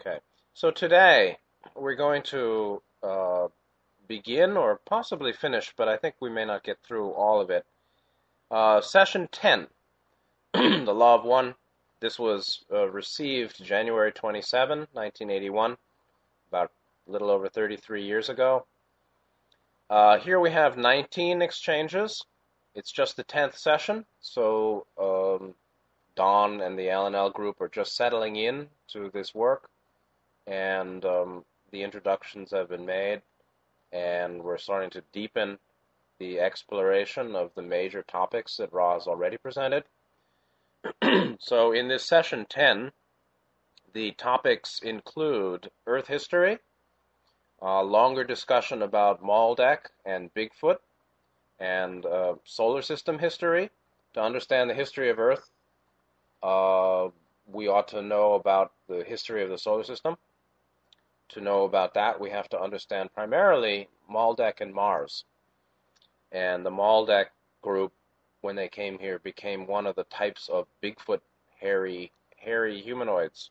Okay. So today we're going to uh, begin or possibly finish, but I think we may not get through all of it. Uh, session 10, the Law of One. This was uh, received January 27, 1981, about a little over 33 years ago. Uh, here we have 19 exchanges. It's just the 10th session, so um, Don and the LNL group are just settling in to this work, and um, the introductions have been made, and we're starting to deepen the exploration of the major topics that Ra has already presented. so in this session 10, the topics include Earth history, a longer discussion about Maldek and Bigfoot, and uh, solar system history. To understand the history of Earth, uh, we ought to know about the history of the solar system. To know about that, we have to understand primarily Maldek and Mars. And the Maldek group, when they came here, became one of the types of Bigfoot hairy, hairy humanoids.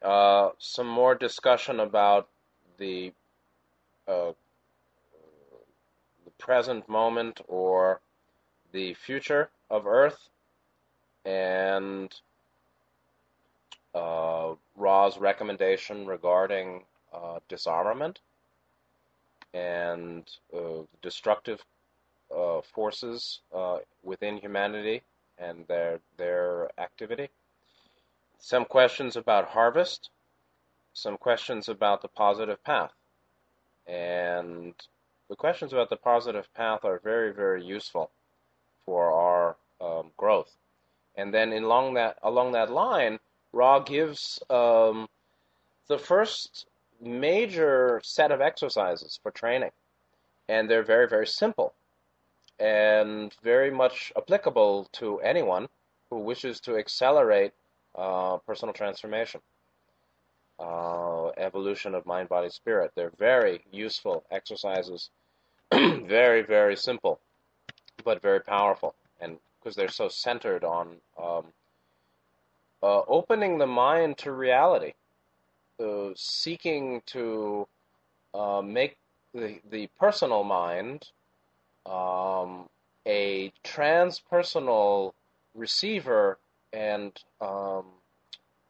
Uh, some more discussion about the uh, the present moment or the future of Earth, and uh, Ra's recommendation regarding uh, disarmament and uh, destructive uh, forces uh, within humanity and their their activity. Some questions about harvest, some questions about the positive path, and the questions about the positive path are very very useful for our um, growth. And then along that along that line, Ra gives um, the first major set of exercises for training, and they're very very simple and very much applicable to anyone who wishes to accelerate uh, personal transformation, uh, evolution of mind, body, spirit. They're very useful exercises, very very simple, but very powerful, and because they're so centered on um, uh, opening the mind to reality, uh, seeking to uh, make the, the personal mind um, a transpersonal receiver and um,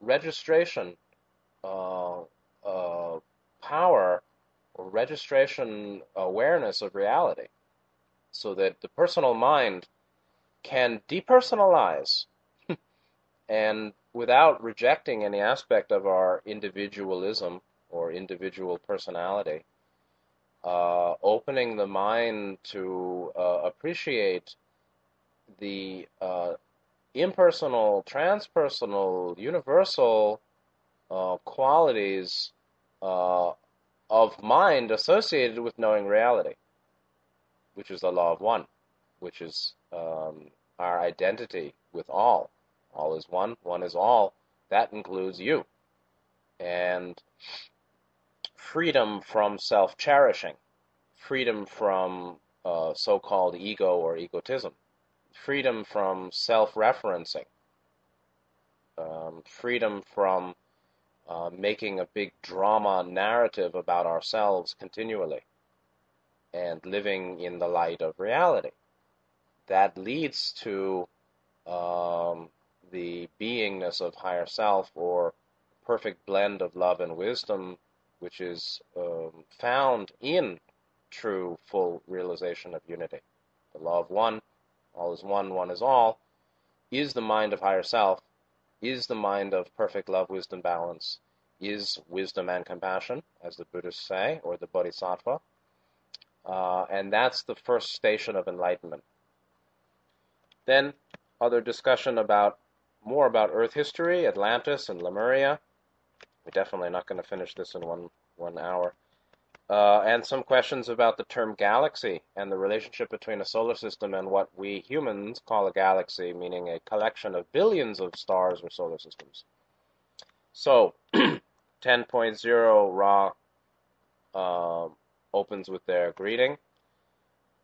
registration uh, uh, power or registration awareness of reality. So that the personal mind can depersonalize and without rejecting any aspect of our individualism or individual personality, uh, opening the mind to uh, appreciate the uh, impersonal, transpersonal, universal uh, qualities uh, of mind associated with knowing reality, which is the law of one, which is um, our identity with all. All is one, one is all. That includes you. And freedom from self cherishing, freedom from uh, so called ego or egotism, freedom from self referencing, um, freedom from uh, making a big drama narrative about ourselves continually, and living in the light of reality. That leads to um, the beingness of higher self or perfect blend of love and wisdom, which is um, found in true full realization of unity. The law of one, all is one, one is all, is the mind of higher self, is the mind of perfect love, wisdom, balance, is wisdom and compassion, as the Buddhists say, or the Bodhisattva. Uh, and that's the first station of enlightenment. Then, other discussion about more about Earth history, Atlantis and Lemuria. We're definitely not going to finish this in one one hour. Uh, and some questions about the term galaxy and the relationship between a solar system and what we humans call a galaxy, meaning a collection of billions of stars or solar systems. So, 10.0 Ra uh, opens with their greeting.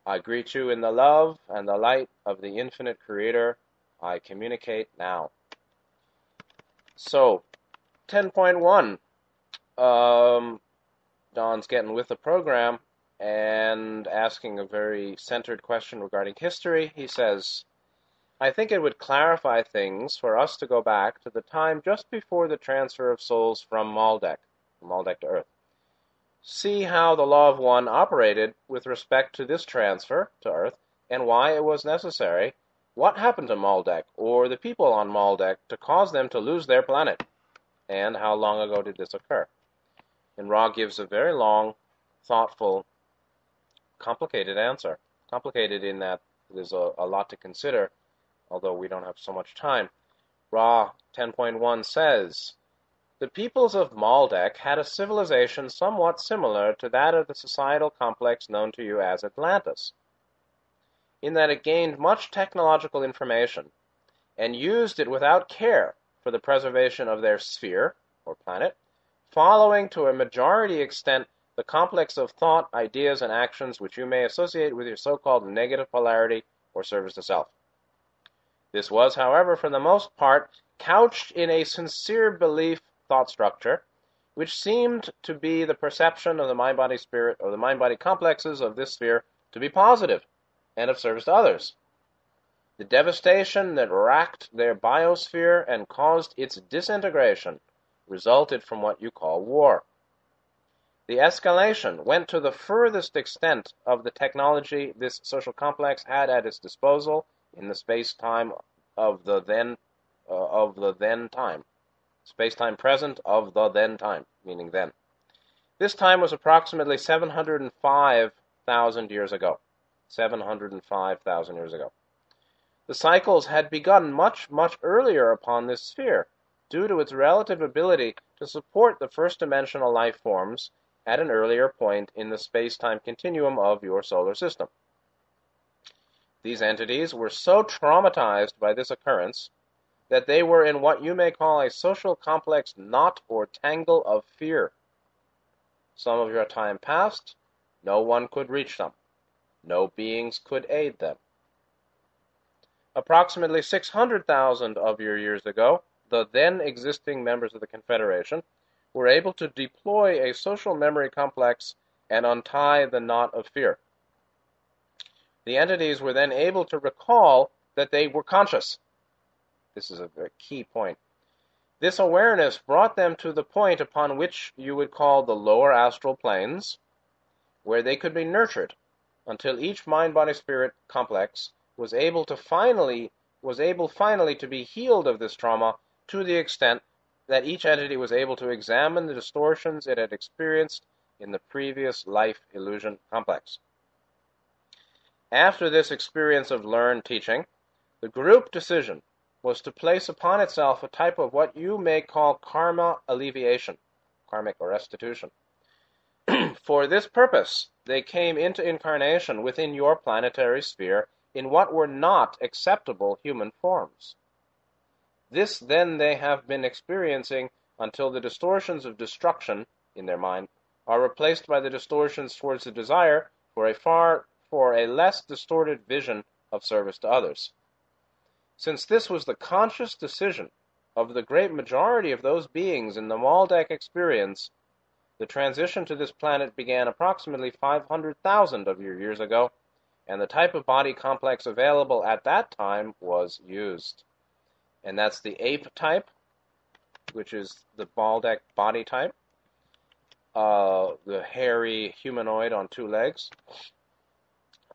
I greet you in the love and the light of the infinite Creator I communicate now. So, 10.1. Um, Don's getting with the program and asking a very centered question regarding history. He says, I think it would clarify things for us to go back to the time just before the transfer of souls from Maldek, Maldek to Earth. See how the Law of One operated with respect to this transfer to Earth and why it was necessary. What happened to Maldek or the people on Maldek to cause them to lose their planet? And how long ago did this occur? And Ra gives a very long, thoughtful, complicated answer. Complicated in that there's a, a lot to consider although we don't have so much time. Ra 10.1 says, The peoples of Maldek had a civilization somewhat similar to that of the societal complex known to you as Atlantis, in that it gained much technological information and used it without care for the preservation of their sphere, or planet, following to a majority extent the complex of thought, ideas, and actions which you may associate with your so called negative polarity or service to self. This was, however, for the most part, couched in a sincere belief thought structure, which seemed to be the perception of the mind body spirit or the mind body complexes of this sphere to be positive and of service to others. The devastation that racked their biosphere and caused its disintegration resulted from what you call war. The escalation went to the furthest extent of the technology this social complex had at its disposal in the space-time of the then uh, of the then time. Space-time present of the then time, meaning then. This time was approximately 705,000 years ago. 705,000 years ago. The cycles had begun much, much earlier upon this sphere, due to its relative ability to support the first dimensional life forms at an earlier point in the space time continuum of your solar system. These entities were so traumatized by this occurrence that they were in what you may call a social complex knot or tangle of fear. Some of your time passed, no one could reach them. No beings could aid them. Approximately 600,000 of your years ago, the then existing members of the Confederation were able to deploy a social memory complex and untie the knot of fear. The entities were then able to recall that they were conscious. This is a key point. This awareness brought them to the point upon which you would call the lower astral planes, where they could be nurtured until each mind body spirit complex was able to finally was able finally to be healed of this trauma to the extent that each entity was able to examine the distortions it had experienced in the previous life illusion complex. After this experience of learned teaching, the group decision was to place upon itself a type of what you may call karma alleviation, karmic or restitution. For this purpose, they came into incarnation within your planetary sphere in what were not acceptable human forms. This then they have been experiencing until the distortions of destruction in their mind are replaced by the distortions towards the desire for a far for a less distorted vision of service to others. Since this was the conscious decision of the great majority of those beings in the Maldek experience, the transition to this planet began approximately 500,000 of your years ago, and the type of body complex available at that time was used. And that's the ape type, which is the Maldek body type, uh, the hairy humanoid on two legs.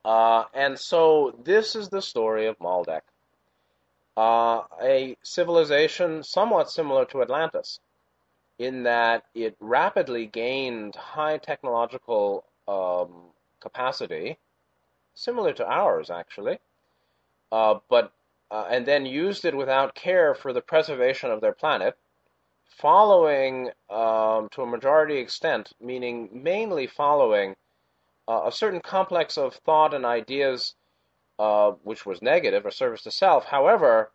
Uh, and so this is the story of Maldek, uh, a civilization somewhat similar to Atlantis, in that it rapidly gained high technological um, capacity, similar to ours actually, uh, but uh, and then used it without care for the preservation of their planet, following um, to a majority extent, meaning mainly following uh, a certain complex of thought and ideas, uh, which was negative, or service to self. However,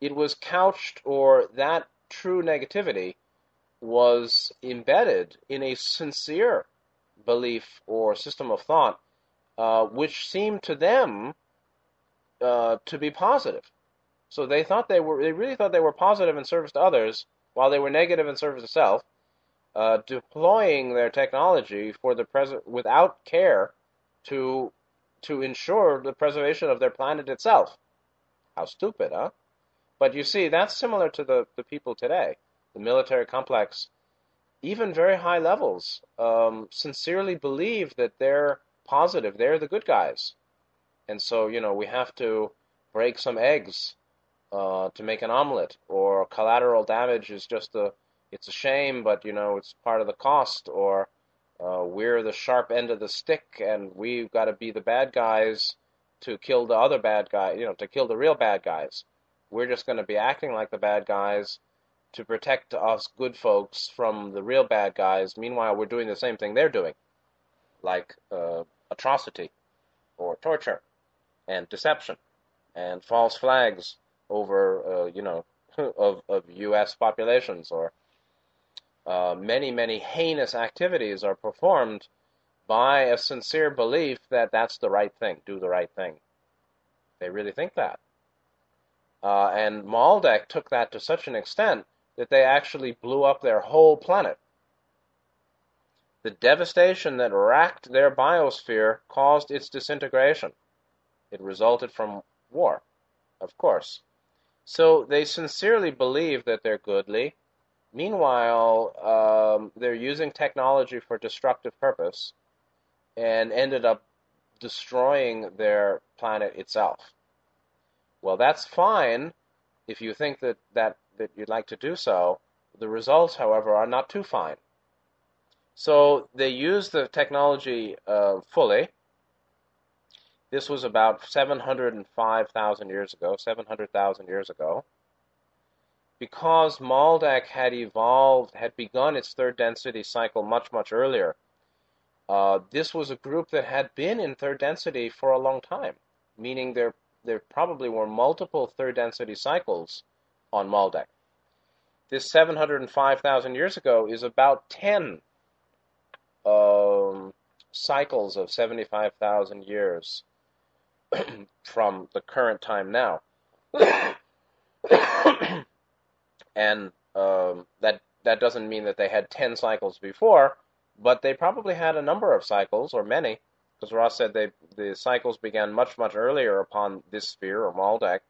it was couched, or that true negativity was embedded in a sincere belief or system of thought, uh, which seemed to them uh, to be positive. So they thought they were, they really thought they were positive in service to others, while they were negative in service to self, uh, deploying their technology for the present without care to to ensure the preservation of their planet itself. How stupid, huh? But you see, that's similar to the, the people today. The military complex, even very high levels, um, sincerely believe that they're positive, they're the good guys. And so, you know, we have to break some eggs uh, to make an omelet, or collateral damage is just a, it's a shame, but, you know, it's part of the cost, or uh, we're the sharp end of the stick, and we've got to be the bad guys to kill the other bad guy, you know, to kill the real bad guys. We're just going to be acting like the bad guys to protect us good folks from the real bad guys. Meanwhile, we're doing the same thing they're doing, like uh, atrocity or torture and deception and false flags over, uh, you know, of, of U.S. populations or uh, many, many heinous activities are performed by a sincere belief that that's the right thing, do the right thing. They really think that. Uh, and Maldek took that to such an extent that they actually blew up their whole planet. The devastation that racked their biosphere caused its disintegration. It resulted from war, of course. So they sincerely believe that they're goodly. Meanwhile, um, they're using technology for destructive purpose and ended up destroying their planet itself. Well, that's fine if you think that, that, that you'd like to do so. The results, however, are not too fine. So they used the technology uh, fully. This was about 705,000 years ago, 700,000 years ago. Because Maldek had evolved, had begun its third density cycle much, much earlier, uh, this was a group that had been in third density for a long time, meaning there there probably were multiple third density cycles on Maldek. This 705,000 years ago is about 10 um, cycles of 75,000 years from the current time now. and um, that that doesn't mean that they had 10 cycles before, but they probably had a number of cycles, or many, because Ra's said they, the cycles began much, much earlier upon this sphere, or Maldek,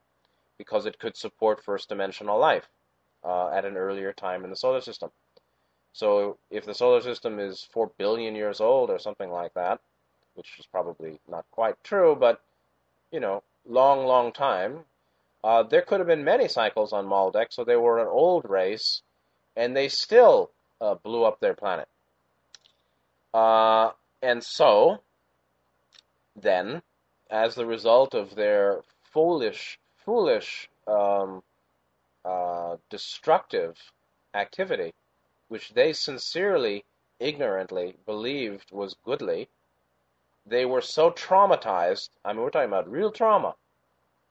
because it could support first dimensional life uh, at an earlier time in the solar system. So if the solar system is 4 billion years old or something like that, which is probably not quite true, but, you know, long, long time, uh, there could have been many cycles on Maldek, so they were an old race, and they still uh, blew up their planet. Uh, and so, then, as the result of their foolish, foolish, um, uh, destructive activity, which they sincerely, ignorantly believed was goodly, they were so traumatized. I mean, we're talking about real trauma.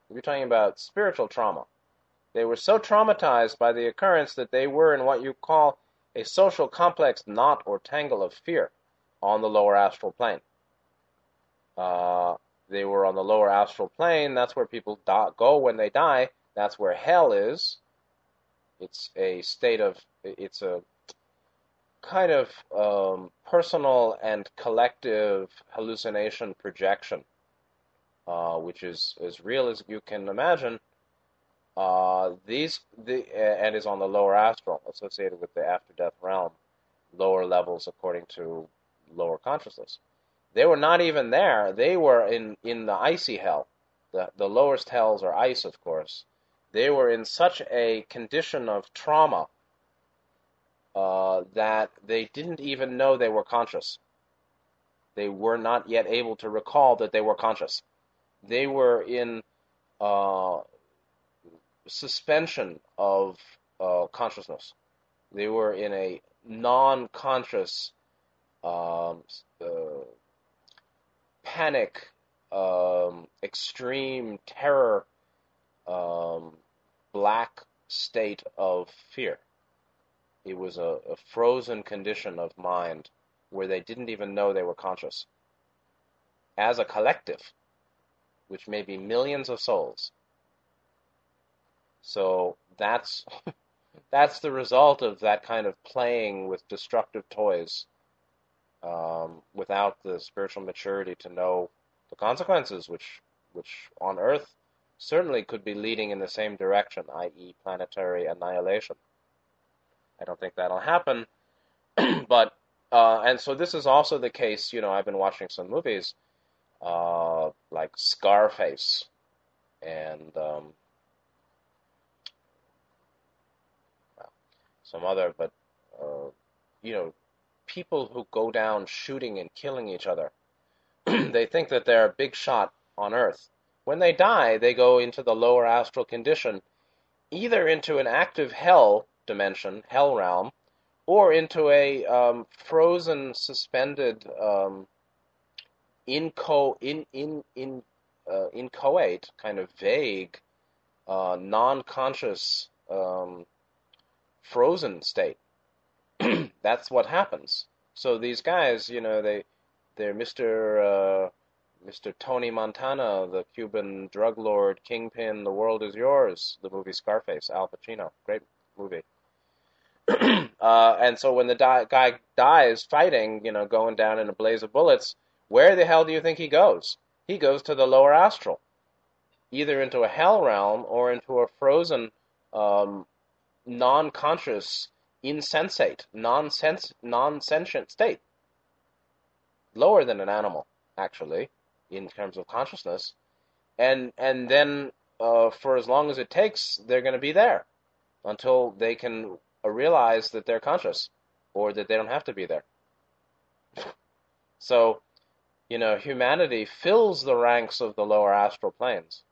We're talking about spiritual trauma. They were so traumatized by the occurrence that they were in what you call a social complex knot or tangle of fear on the lower astral plane. Uh, they were on the lower astral plane. That's where people go when they die. That's where hell is. It's a state of, it's a kind of um, personal and collective hallucination projection, uh, which is as real as you can imagine. Uh, these the and is on the lower astral, associated with the after death realm, lower levels according to lower consciousness. They were not even there. They were in, in the icy hell. The, the lowest hells are ice, of course. They were in such a condition of trauma uh, that they didn't even know they were conscious. They were not yet able to recall that they were conscious. They were in uh, suspension of uh, consciousness. They were in a non conscious um, uh, panic, um, extreme terror, um, black state of fear. It was a, a frozen condition of mind where they didn't even know they were conscious. As a collective, which may be millions of souls. So that's that's the result of that kind of playing with destructive toys um, without the spiritual maturity to know the consequences, which which on Earth certainly could be leading in the same direction, i.e., planetary annihilation. I don't think that'll happen, but uh, and so this is also the case. You know, I've been watching some movies uh, like Scarface and um, some other, but uh, you know, people who go down shooting and killing each other. they think that they're a big shot on Earth. When they die, they go into the lower astral condition, either into an active hell dimension, hell realm, or into a um, frozen, suspended, um, inco in in in uh, inchoate, kind of vague, uh, non-conscious, um, frozen state. That's what happens. So these guys, you know, they they're Mr. Uh, Mr. Tony Montana, the Cuban drug lord, kingpin, The World Is Yours, the movie Scarface, Al Pacino, great movie. uh, and so when the di- guy dies fighting, you know, going down in a blaze of bullets, where the hell do you think he goes? He goes to the lower astral, either into a hell realm or into a frozen, um, non-conscious, insensate, non-sens- non-sentient state. Lower than an animal, actually in terms of consciousness, and and then uh, for as long as it takes, they're going to be there until they can realize that they're conscious or that they don't have to be there. so, you know, humanity fills the ranks of the lower astral planes.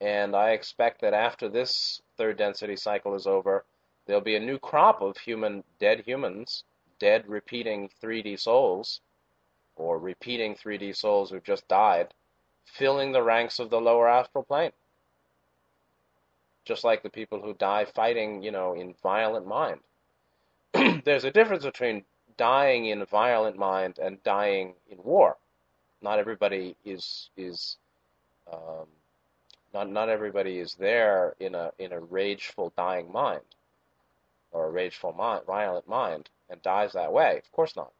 And I expect that after this third density cycle is over, there'll be a new crop of human, dead humans, dead repeating 3D souls, or repeating 3D souls who've just died, filling the ranks of the lower astral plane. Just like the people who die fighting, you know, in violent mind. There's a difference between dying in violent mind and dying in war. Not everybody is is um, not not everybody is there in a in a rageful dying mind or a rageful mind, violent mind and dies that way. Of course not.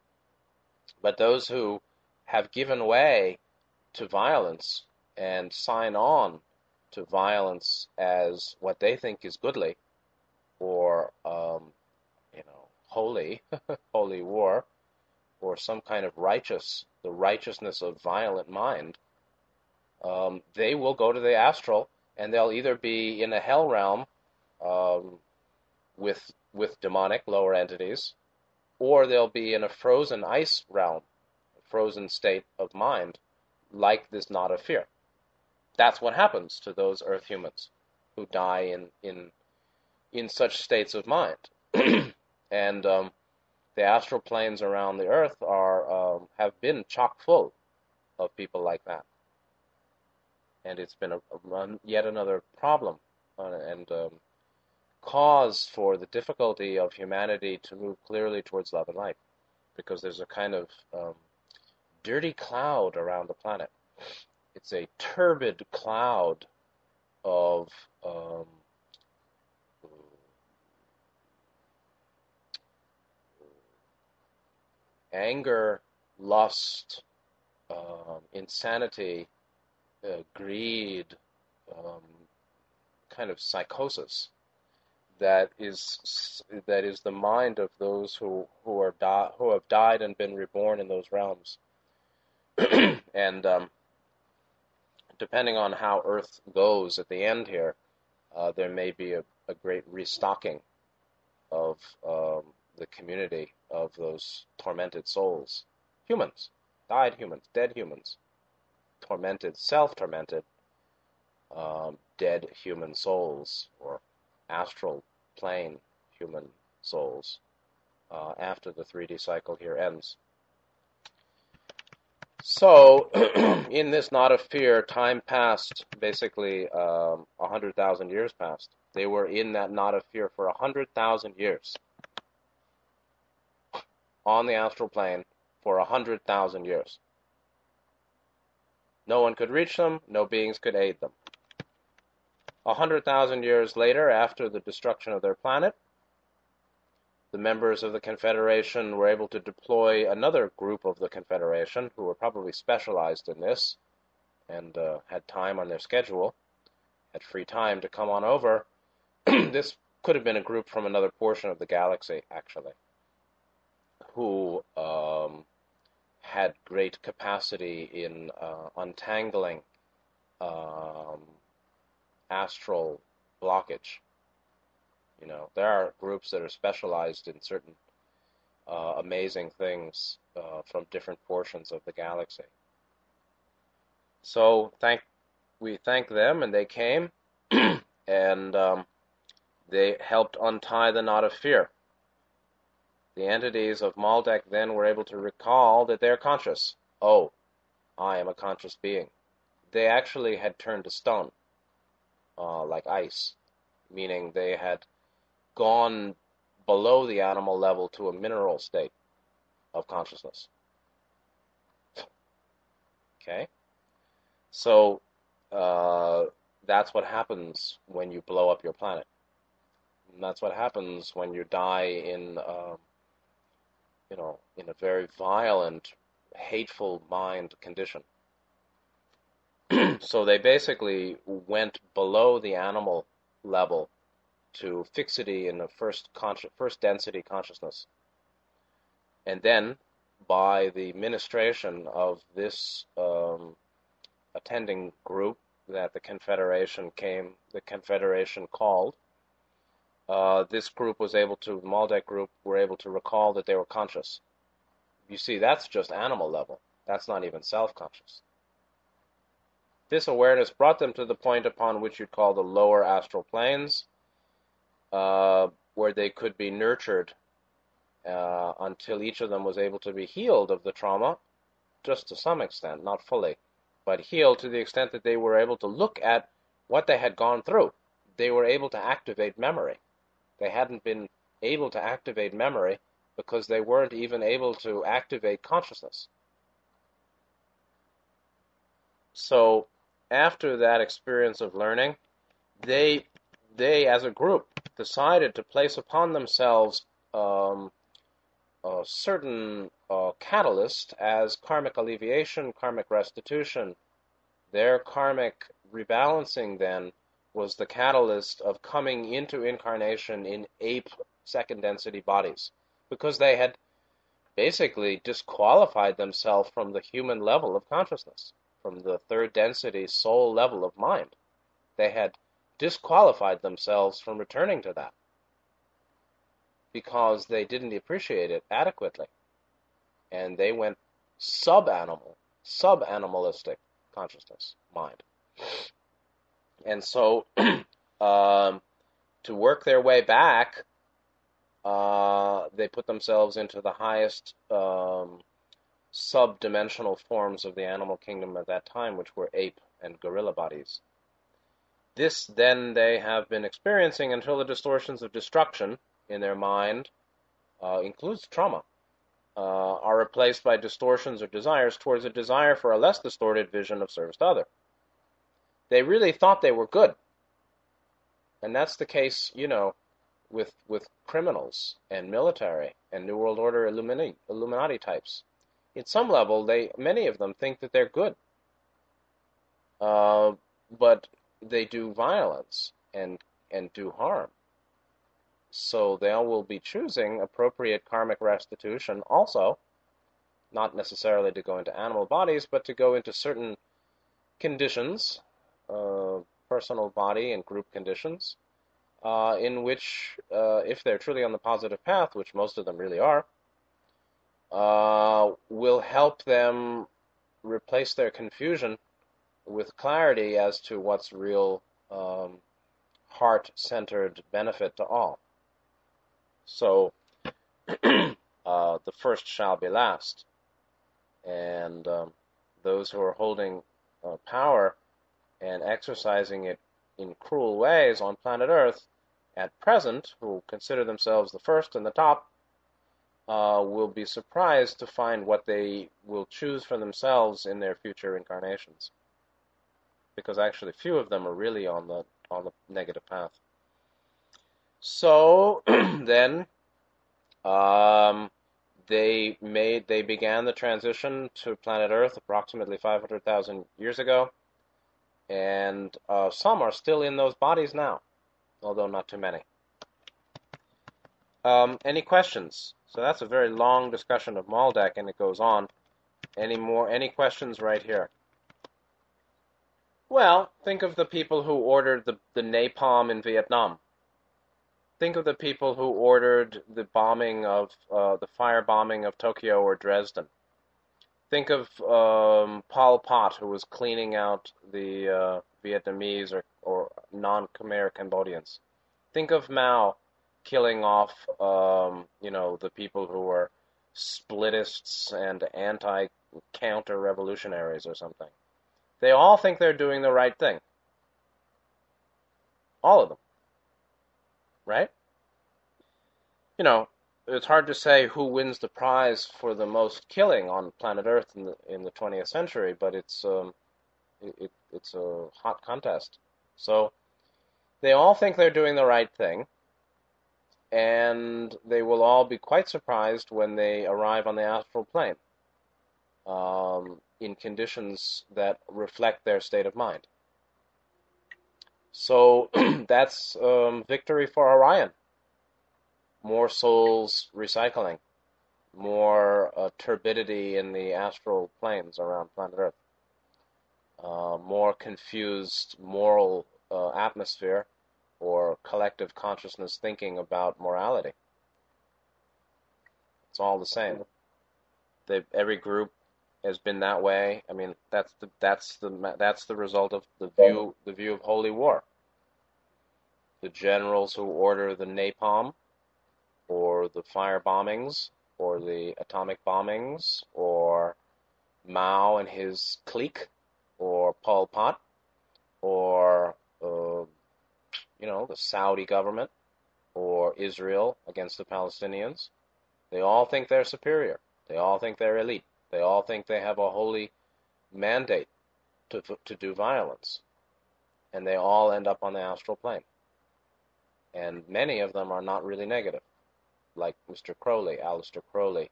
But those who have given way to violence and sign on to violence as what they think is goodly or, um, you know, holy, holy war, or some kind of righteous, the righteousness of violent mind, um, they will go to the astral and they'll either be in a hell realm um, with with demonic lower entities, or they'll be in a frozen ice realm, a frozen state of mind, like this knot of fear. That's what happens to those earth humans who die in in in such states of mind. and um, the astral planes around the earth are um, have been chock full of people like that. And it's been a, a yet another problem, uh, and um, cause for the difficulty of humanity to move clearly towards love and light, because there's a kind of um, dirty cloud around the planet. It's a turbid cloud of um, anger, lust, um, insanity, uh, greed, um, kind of psychosis that is that is the mind of those who who are di- who have died and been reborn in those realms. and um, depending on how Earth goes at the end here, uh, there may be a, a great restocking of um, the community of those tormented souls, humans, died humans, dead humans, tormented, self-tormented, um, dead human souls or astral plane human souls uh, after the 3D cycle here ends. So, in this knot of fear, time passed basically um, 100,000 years passed. They were in that knot of fear for 100,000 years on the astral plane for 100,000 years. No one could reach them, no beings could aid them. A hundred thousand years later, after the destruction of their planet, the members of the Confederation were able to deploy another group of the Confederation, who were probably specialized in this and uh, had time on their schedule, had free time to come on over. this could have been a group from another portion of the galaxy, actually, who um, had great capacity in uh, untangling um, astral blockage. You know, there are groups that are specialized in certain uh, amazing things uh, from different portions of the galaxy. So thank we thank them, and they came, and um, they helped untie the knot of fear. The entities of Maldek then were able to recall that they're conscious. Oh, I am a conscious being. They actually had turned to stone, uh, like ice, meaning they had gone below the animal level to a mineral state of consciousness. Okay? So, uh, that's what happens when you blow up your planet. And that's what happens when you die in um, you know, in a very violent, hateful mind condition. So they basically went below the animal level to fixity in the first consci- first density consciousness. And then, by the ministration of this um, attending group that the Confederation came, the Confederation called, uh, this group was able to, the Maldek group were able to recall that they were conscious. You see, that's just animal level. That's not even self-conscious. This awareness brought them to the point upon which you'd call the lower astral planes, uh, where they could be nurtured uh, until each of them was able to be healed of the trauma, just to some extent, not fully, but healed to the extent that they were able to look at what they had gone through. They were able to activate memory. They hadn't been able to activate memory because they weren't even able to activate consciousness. So after that experience of learning, they they as a group decided to place upon themselves um, a certain uh, catalyst as karmic alleviation, karmic restitution. Their karmic rebalancing then was the catalyst of coming into incarnation in ape second density bodies because they had basically disqualified themselves from the human level of consciousness, from the third density soul level of mind. They had disqualified themselves from returning to that because they didn't appreciate it adequately. And they went sub animal, sub animalistic consciousness, mind. And so, um, to work their way back, uh, they put themselves into the highest um, sub-dimensional forms of the animal kingdom at that time, which were ape and gorilla bodies. This then they have been experiencing until the distortions of destruction in their mind, uh, includes trauma, uh, are replaced by distortions or desires towards a desire for a less distorted vision of service to other. They really thought they were good. And that's the case, you know, with with criminals and military and New World Order Illuminati, Illuminati types. At some level, they many of them think that they're good, uh, but they do violence and and do harm. So they will be choosing appropriate karmic restitution also, not necessarily to go into animal bodies, but to go into certain conditions uh, personal body and group conditions, uh, in which, uh, if they're truly on the positive path, which most of them really are, uh, will help them replace their confusion with clarity as to what's real um, heart centered benefit to all. So, uh, the first shall be last. And um, those who are holding uh, power and exercising it in cruel ways on planet Earth at present, who consider themselves the first and the top, uh, will be surprised to find what they will choose for themselves in their future incarnations. Because actually, few of them are really on the on the negative path. So then, um, they made they began the transition to planet Earth approximately 500,000 years ago, and uh, some are still in those bodies now, although not too many. Um, any questions? So that's a very long discussion of Maldek, and it goes on. Any more? Any questions right here? Well, think of the people who ordered the, the napalm in Vietnam. Think of the people who ordered the bombing of uh, the firebombing of Tokyo or Dresden. Think of um, Pol Pot, who was cleaning out the uh, Vietnamese or, or non-Khmer Cambodians. Think of Mao killing off, um, you know, the people who were splitists and anti-counter revolutionaries or something. They all think they're doing the right thing. All of them. Right? You know, it's hard to say who wins the prize for the most killing on planet Earth in the in the 20th century, but it's um, it, it's a hot contest. So they all think they're doing the right thing, and they will all be quite surprised when they arrive on the astral plane um, in conditions that reflect their state of mind. So that's um, victory for Orion. More souls recycling, more uh, turbidity in the astral planes around planet Earth, uh, more confused moral uh, atmosphere or collective consciousness thinking about morality. It's all the same. They've, every group has been that way. I mean, that's the that's the that's the result of the view the view of holy war. The generals who order the napalm, or the fire bombings, or the atomic bombings, or Mao and his clique, or Pol Pot, or uh, you know the Saudi government, or Israel against the Palestinians. They all think they're superior. They all think they're elite. They all think they have a holy mandate to, to do violence. And they all end up on the astral plane. And many of them are not really negative, like Mr. Crowley, Aleister Crowley,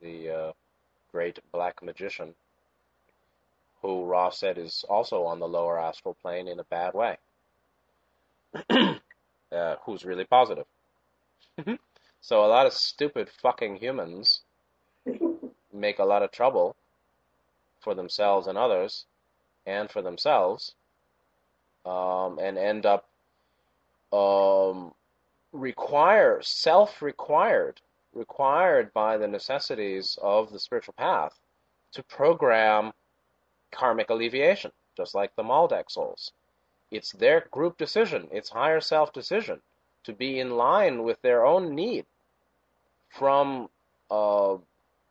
the uh, great black magician, who Ra's said is also on the lower astral plane in a bad way, uh, who's really positive. so a lot of stupid fucking humans make a lot of trouble for themselves and others, and for themselves, um, and end up um, require self-required, required by the necessities of the spiritual path to program karmic alleviation, just like the Maldek souls. It's their group decision, it's higher self decision to be in line with their own need from uh,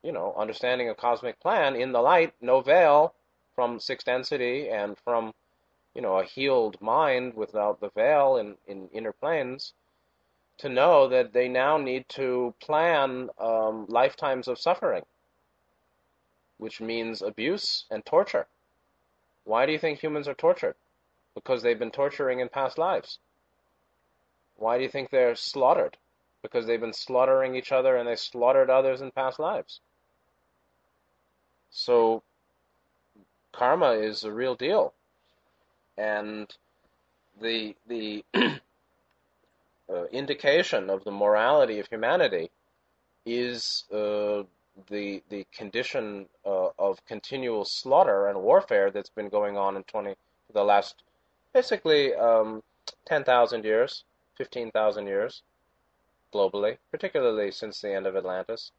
you know, understanding a cosmic plan in the light, no veil from sixth density and from, you know, a healed mind without the veil in, in inner planes, to know that they now need to plan um, lifetimes of suffering, which means abuse and torture. Why do you think humans are tortured? Because they've been torturing in past lives. Why do you think they're slaughtered? Because they've been slaughtering each other and they slaughtered others in past lives. So karma is a real deal, and the the uh, indication of the morality of humanity is uh, the the condition uh, of continual slaughter and warfare that's been going on in twenty the last basically um, ten thousand years, fifteen thousand years globally, particularly since the end of Atlantis.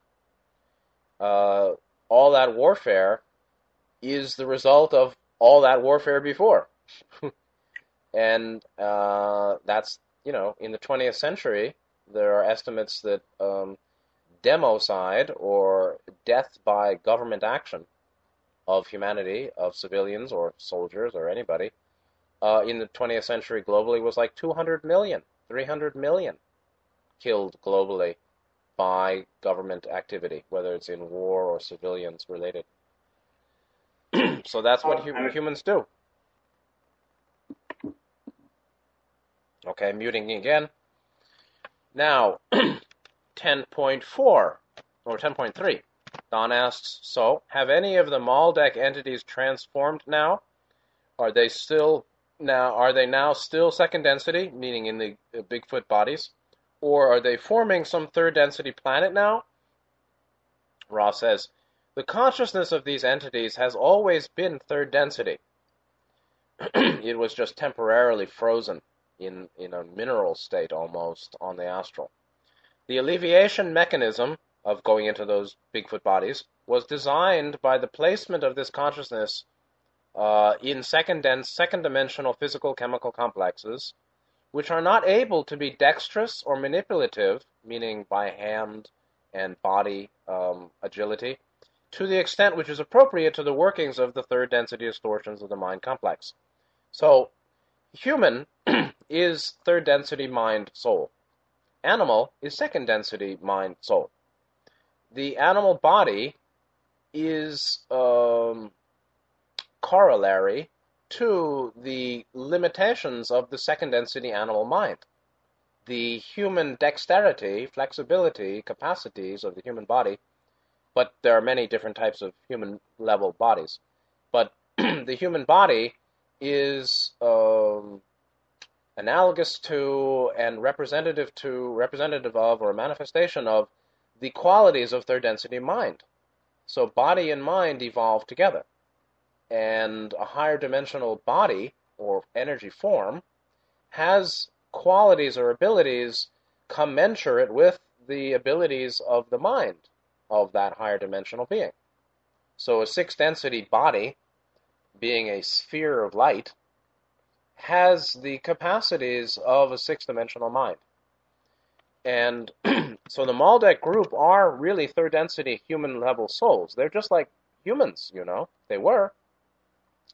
Uh, all that warfare is the result of all that warfare before. and uh, that's, you know, in the 20th century, there are estimates that um, democide or death by government action of humanity, of civilians or soldiers or anybody, uh, in the 20th century globally was like 200 million, 300 million killed globally by government activity, whether it's in war or civilians related. so that's what hum- humans do. Okay, muting again. Now, 10.4 or 10.3. Don asks, so have any of the Maldek entities transformed now? Are they still now are they now still second density, meaning in the Bigfoot bodies, or are they forming some third density planet now? Ra says, the consciousness of these entities has always been third density. it was just temporarily frozen in, in a mineral state almost on the astral. The alleviation mechanism of going into those Bigfoot bodies was designed by the placement of this consciousness uh, in second dense, second dimensional physical chemical complexes, which are not able to be dexterous or manipulative, meaning by hand and body um, agility, to the extent which is appropriate to the workings of the third density distortions of the mind complex. So, human is third density mind soul. Animal is second density mind soul. The animal body is um, corollary to the limitations of the second density animal mind. The human dexterity, flexibility, capacities of the human body, but there are many different types of human level bodies. But the human body is um, analogous to and representative to, representative of, or a manifestation of the qualities of third density mind. So body and mind evolve together and a higher dimensional body or energy form has qualities or abilities commensurate with the abilities of the mind of that higher dimensional being. So a sixth density body, being a sphere of light, has the capacities of a sixth dimensional mind. And so the Maldek group are really third density human level souls. They're just like humans, you know, they were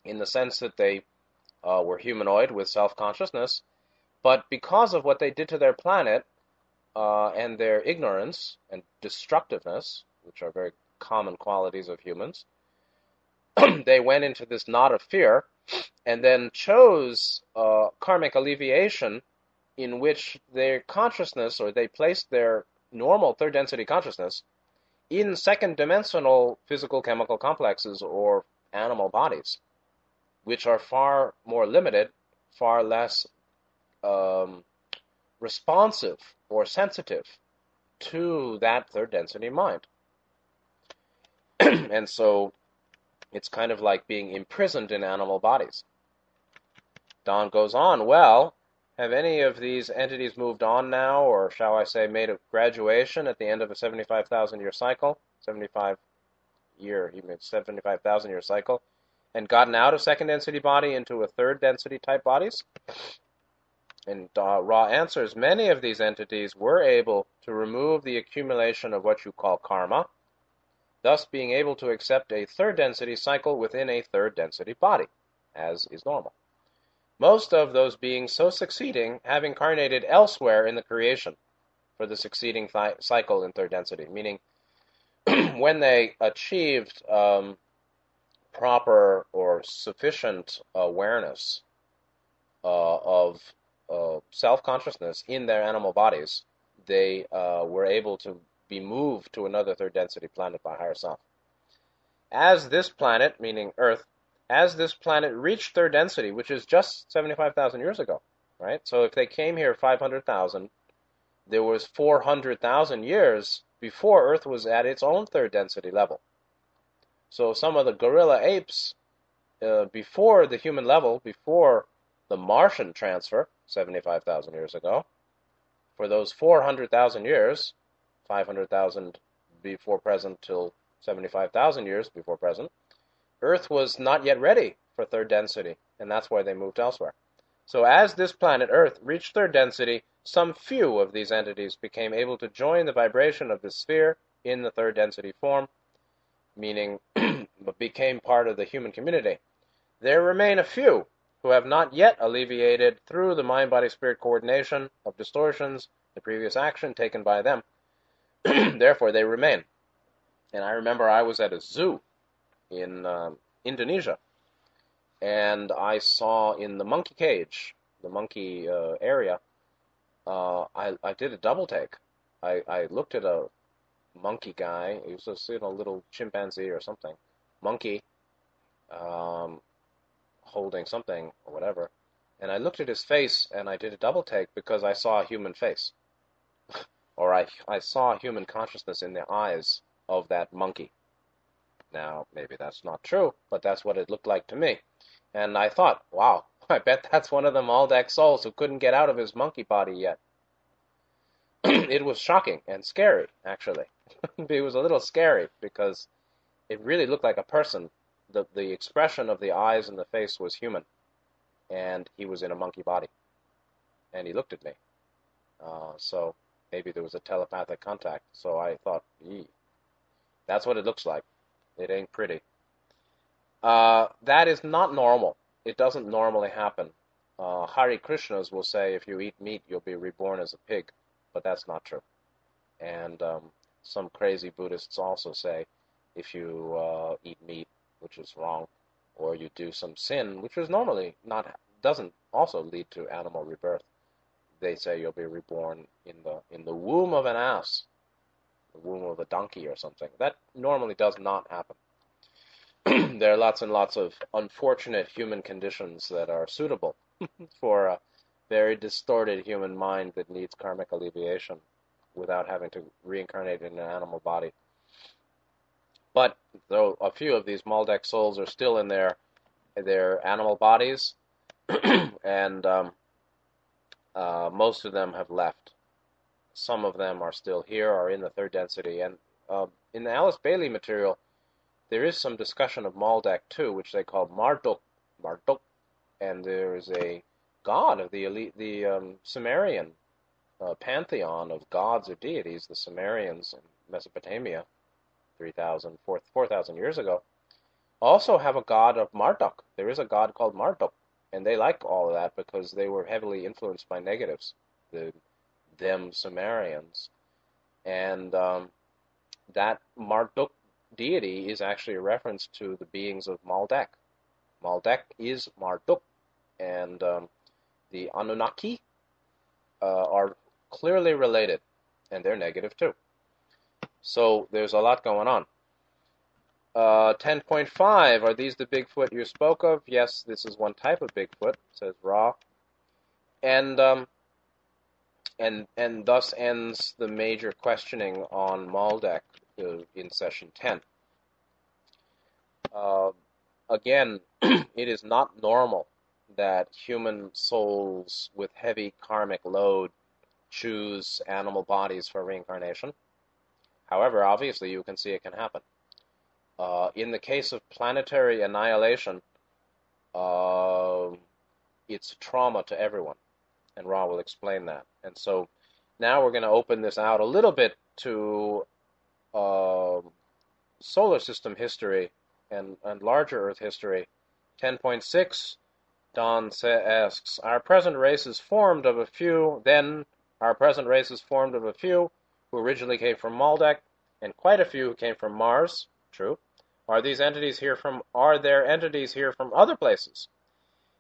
in the sense that they uh, were humanoid with self consciousness, but because of what they did to their planet uh, and their ignorance and destructiveness, which are very common qualities of humans, they went into this knot of fear and then chose uh, karmic alleviation in which their consciousness or they placed their normal third density consciousness in second dimensional physical chemical complexes or animal bodies which are far more limited, far less um, responsive or sensitive to that third density mind. and so it's kind of like being imprisoned in animal bodies. Don goes on, well, have any of these entities moved on now, or shall I say, made a graduation at the end of a 75,000 year cycle? 75 year, made 75,000 year cycle and gotten out of second density body into a third density type bodies? And uh, Ra answers many of these entities were able to remove the accumulation of what you call karma, thus being able to accept a third density cycle within a third density body, as is normal. Most of those beings so succeeding have incarnated elsewhere in the creation for the succeeding th- cycle in third density, meaning when they achieved um, proper or sufficient awareness uh, of uh, self consciousness in their animal bodies, they uh, were able to be moved to another third density planet by higher self. As this planet, meaning Earth, as this planet reached third density, which is just 75,000 years ago, right? So if they came here 500,000, there was 400,000 years before Earth was at its own third density level. So some of the gorilla apes, uh, before the human level, before the Martian transfer, 75,000 years ago, for those 400,000 years, 500,000 before present till 75,000 years before present, Earth was not yet ready for third density, and that's why they moved elsewhere. So as this planet Earth reached third density, some few of these entities became able to join the vibration of the sphere in the third density form, meaning but became part of the human community. There remain a few who have not yet alleviated through the mind body spirit coordination of distortions, the previous action taken by them. Therefore, they remain. And I remember I was at a zoo in um, Indonesia, and I saw in the monkey cage the monkey uh, area, uh, I I did a double take. I I looked at a monkey guy. He was just you know, a little chimpanzee or something, monkey, um, holding something or whatever. And I looked at his face and I did a double take because I saw a human face. or I, I saw human consciousness in the eyes of that monkey. Now, maybe that's not true, but that's what it looked like to me. And I thought, wow, I bet that's one of the Maldek souls who couldn't get out of his monkey body yet. it was shocking and scary, actually. it was a little scary because it really looked like a person. The, the expression of the eyes and the face was human and he was in a monkey body, and he looked at me. Uh, so maybe there was a telepathic contact. So I thought, Yee. that's what it looks like. It ain't pretty. Uh, that is not normal. It doesn't normally happen. Uh, Hare Krishnas will say if you eat meat, you'll be reborn as a pig, but that's not true. And um, some crazy Buddhists also say if you uh, eat meat, which is wrong, or you do some sin, which is normally not doesn't also lead to animal rebirth. They say you'll be reborn in the in the womb of an ass, the womb of a donkey or something. That normally does not happen. there are lots and lots of unfortunate human conditions that are suitable for a very distorted human mind that needs karmic alleviation without having to reincarnate in an animal body. But though a few of these Maldek souls are still in their their animal bodies, and um, uh, most of them have left. Some of them are still here, are in the third density, and uh, in the Alice Bailey material, there is some discussion of Maldek too, which they call Marduk, Marduk, and there is a god of the elite, the um, Sumerian uh, pantheon of gods or deities, the Sumerians in Mesopotamia, 3,000, 4,000 years ago, also have a god of Marduk. There is a god called Marduk, and they like all of that because they were heavily influenced by negatives, the them Sumerians, and um, that Marduk deity is actually a reference to the beings of Maldek. Maldek is Marduk, and um, the Anunnaki uh, are clearly related, and they're negative too. So there's a lot going on. Uh, 10.5, are these the Bigfoot you spoke of? Yes, this is one type of Bigfoot, says Ra. And, um, and, and thus ends the major questioning on Maldek uh, in session 10. Uh, again, it is not normal that human souls with heavy karmic load choose animal bodies for reincarnation. However, obviously, you can see it can happen. Uh, in the case of planetary annihilation, uh, it's trauma to everyone, and Ra will explain that. And so now we're going to open this out a little bit to uh, solar system history and, and larger Earth history. 10.6, Don asks, Our present race is formed of a few, then our present race is formed of a few who originally came from Maldek, and quite a few who came from Mars. True. Are these entities here from? Are there entities here from other places?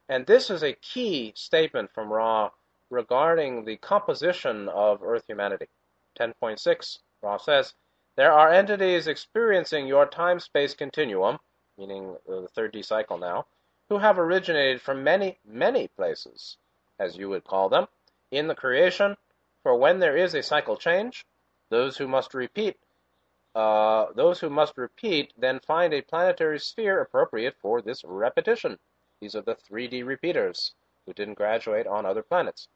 And this is a key statement from Ra regarding the composition of Earth humanity. 10.6, Ra says, There are entities experiencing your time space continuum, meaning the third D cycle now, who have originated from many, many places, as you would call them, in the creation, for when there is a cycle change, those who must repeat, uh, those who must repeat then find a planetary sphere appropriate for this repetition. These are the 3D repeaters who didn't graduate on other planets.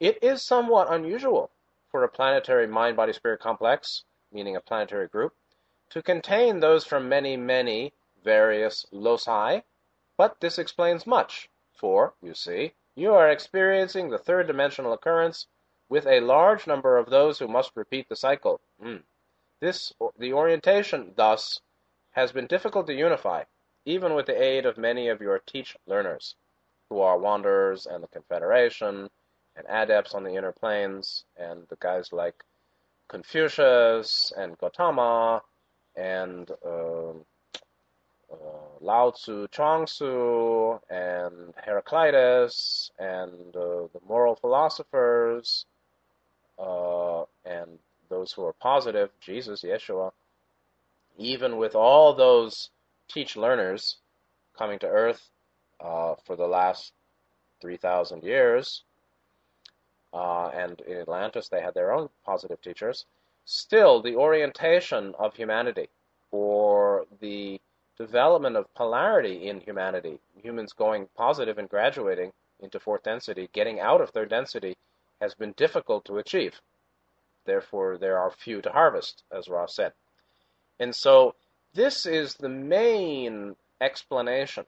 It is somewhat unusual for a planetary mind body spirit complex, meaning a planetary group, to contain those from many, many various loci, but this explains much, for, you see, you are experiencing the third dimensional occurrence with a large number of those who must repeat the cycle. Mm. This, the orientation, thus, has been difficult to unify, even with the aid of many of your teach learners, who are wanderers and the Confederation, and adepts on the inner planes, and the guys like Confucius and Gautama, and uh, uh, Lao Tzu, Chuang and Heraclitus, and uh, the moral philosophers, uh, and those who are positive, Jesus, Yeshua, even with all those teach learners coming to earth uh, for the last 3,000 years, uh, and in Atlantis they had their own positive teachers, still the orientation of humanity or the development of polarity in humanity, humans going positive and graduating into fourth density, getting out of third density, has been difficult to achieve. Therefore, there are few to harvest, as Ra said. And so, this is the main explanation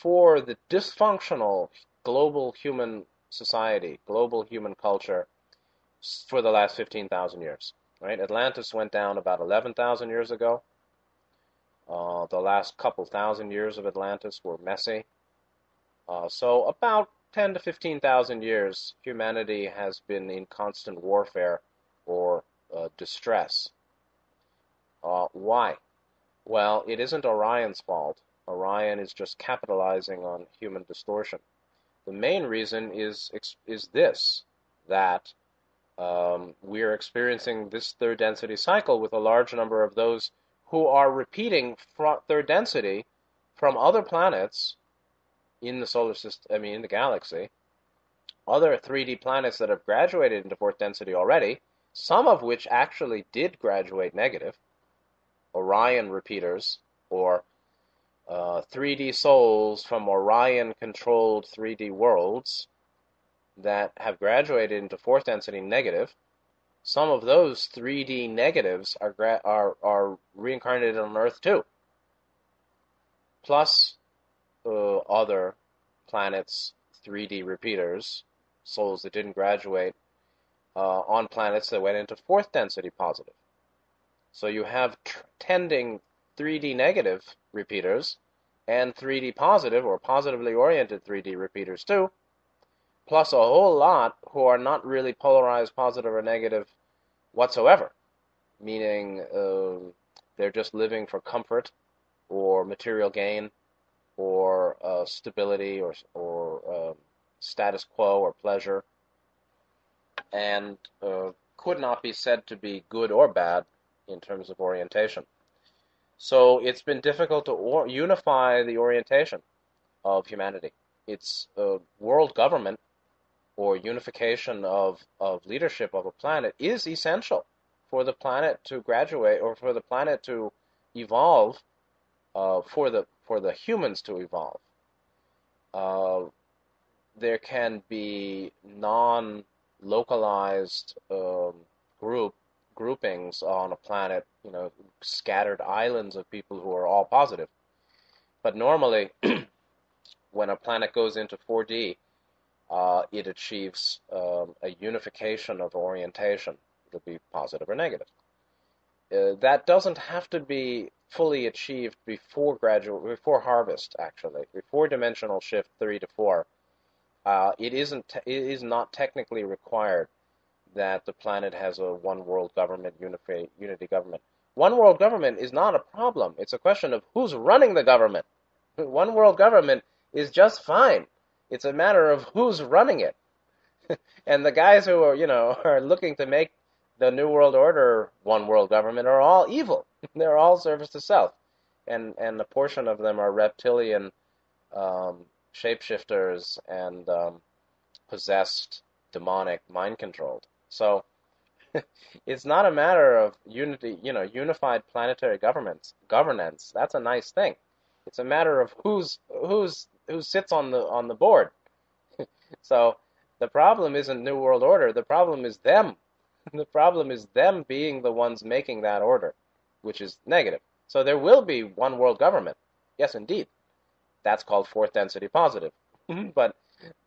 for the dysfunctional global human society, global human culture for the last 15,000 years. Right? Atlantis went down about 11,000 years ago. Uh, the last couple thousand years of Atlantis were messy. Uh, so about 10 to 15,000 years, humanity has been in constant warfare or uh, distress. Uh, why? Well, it isn't Orion's fault. Orion is just capitalizing on human distortion. The main reason is is this that um, we are experiencing this third density cycle with a large number of those who are repeating third density from other planets in the solar system, I mean, in the galaxy, other 3D planets that have graduated into fourth density already, some of which actually did graduate negative, Orion repeaters, or uh, 3D souls from Orion controlled 3D worlds that have graduated into fourth density negative some of those 3D negatives are are are reincarnated on Earth too. Plus uh, other planets, 3D repeaters, souls that didn't graduate uh, on planets that went into fourth density positive. So you have tending 3D negative repeaters and 3D positive or positively oriented 3D repeaters too, plus a whole lot who are not really polarized positive or negative whatsoever, meaning uh, they're just living for comfort or material gain or uh, stability or, or uh, status quo or pleasure, and uh, could not be said to be good or bad in terms of orientation. So it's been difficult to or- unify the orientation of humanity. It's world government or unification of, of leadership of a planet is essential for the planet to graduate or for the planet to evolve, uh, for the for the humans to evolve. Uh, there can be non-localized um, group groupings on a planet, you know, scattered islands of people who are all positive. But normally, when a planet goes into 4D, uh, it achieves um, a unification of orientation. It'll be positive or negative. Uh, that doesn't have to be fully achieved before gradual, before harvest. Actually, before dimensional shift three to four, uh, it isn't. Te- it is not technically required that the planet has a one world government, unity, unity government. One world government is not a problem. It's a question of who's running the government. One world government is just fine. It's a matter of who's running it. and the guys who are, you know, are looking to make the New World Order one world government are all evil. They're all service to self. And and a portion of them are reptilian um, shapeshifters and um, possessed, demonic, mind controlled. So it's not a matter of unity, you know, unified planetary governments governance. That's a nice thing. It's a matter of who's who's who sits on the on the board. so the problem isn't New World Order. The problem is them. The problem is them being the ones making that order, which is negative. So there will be one world government. Yes, indeed. That's called fourth density positive. But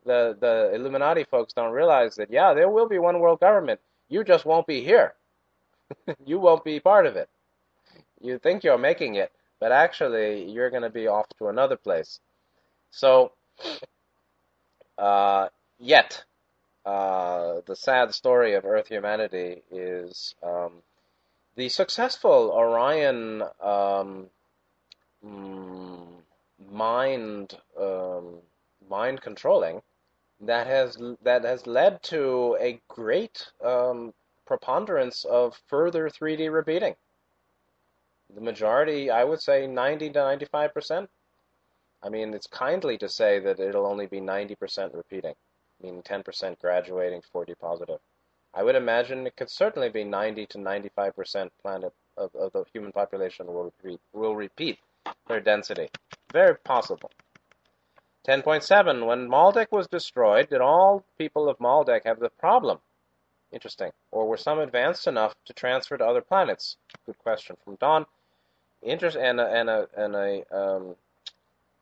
the the Illuminati folks don't realize that yeah, there will be one world government. You just won't be here. you won't be part of it. You think you're making it, but actually you're going to be off to another place. So, uh, yet, uh, the sad story of Earth humanity is um, the successful Orion um, mm, mind um, mind controlling that has that has led to a great um, preponderance of further 3D repeating. The majority, I would say, 90 to 95 percent. I mean, it's kindly to say that it'll only be 90 percent repeating, meaning 10 percent graduating, 40 positive. I would imagine it could certainly be 90 to 95 percent planet of, of the human population will repeat, will repeat their density. Very possible. 10.7. When Maldek was destroyed, did all people of Maldek have the problem? Interesting. Or were some advanced enough to transfer to other planets? Good question from Don. Interest and a, and a, and a um,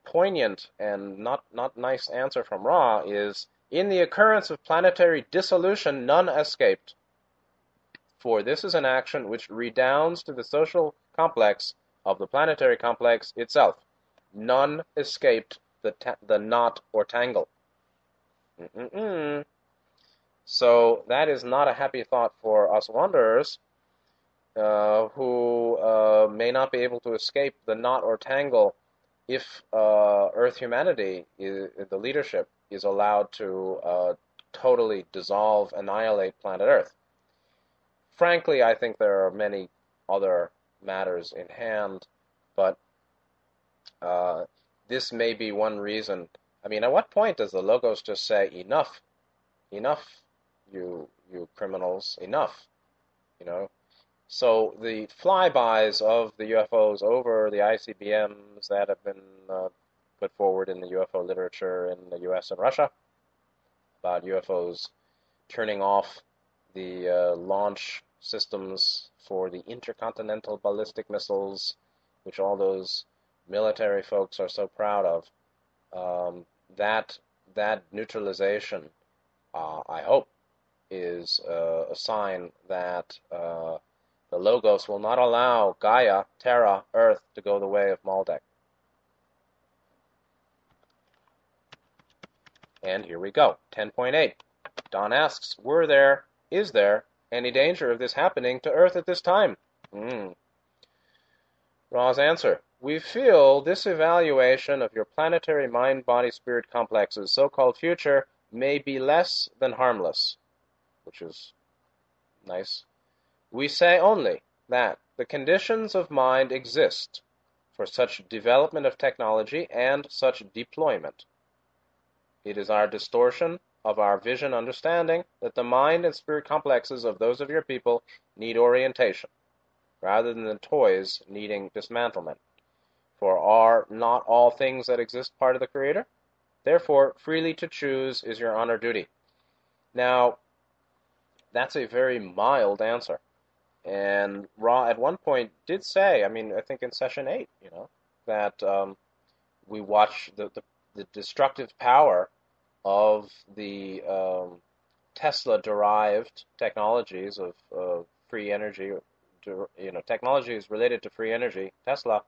poignant and not, not nice answer from Ra is in the occurrence of planetary dissolution, none escaped. For this is an action which redounds to the social complex of the planetary complex itself. None escaped the, ta- the knot or tangle. Mm-mm-mm. So that is not a happy thought for us wanderers uh, who uh, may not be able to escape the knot or tangle if uh, Earth humanity, is, the leadership, is allowed to uh, totally dissolve, annihilate planet Earth. Frankly, I think there are many other matters in hand, but uh, this may be one reason. I mean, at what point does the logos just say enough, enough, you you criminals, enough? You know. So the flybys of the UFOs over the ICBMs that have been uh, put forward in the UFO literature in the U.S. and Russia about UFOs turning off the uh, launch systems for the intercontinental ballistic missiles, which all those military folks are so proud of, um, that that neutralization, uh, I hope, is uh, a sign that uh, the Logos will not allow Gaia, Terra, Earth to go the way of Maldek. And here we go. 10.8. Don asks, were there, is there, any danger of this happening to Earth at this time? Mm. Ra's answer, we feel this evaluation of your planetary mind body spirit complex's so called future may be less than harmless, which is nice. We say only that the conditions of mind exist for such development of technology and such deployment. It is our distortion of our vision understanding that the mind and spirit complexes of those of your people need orientation, rather than the toys needing dismantlement. For are not all things that exist part of the Creator? Therefore, freely to choose is your honor duty. Now, that's a very mild answer. And Ra at one point did say, I mean, I think in session eight, you know, that um, we watch the, the, the, destructive power of the um, Tesla derived technologies of, of free energy, you know, technologies related to free energy, Tesla,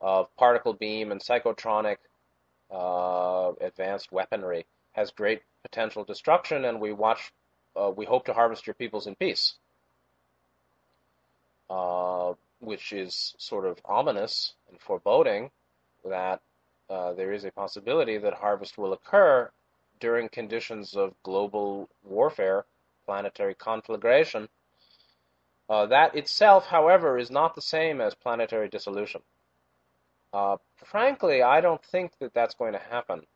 of particle beam and psychotronic uh, advanced weaponry has great potential destruction, and we watch, uh, we hope to harvest your peoples in peace, uh, which is sort of ominous and foreboding that uh, there is a possibility that harvest will occur during conditions of global warfare, planetary conflagration. Uh, that itself, however, is not the same as planetary dissolution. Uh, frankly, I don't think that that's going to happen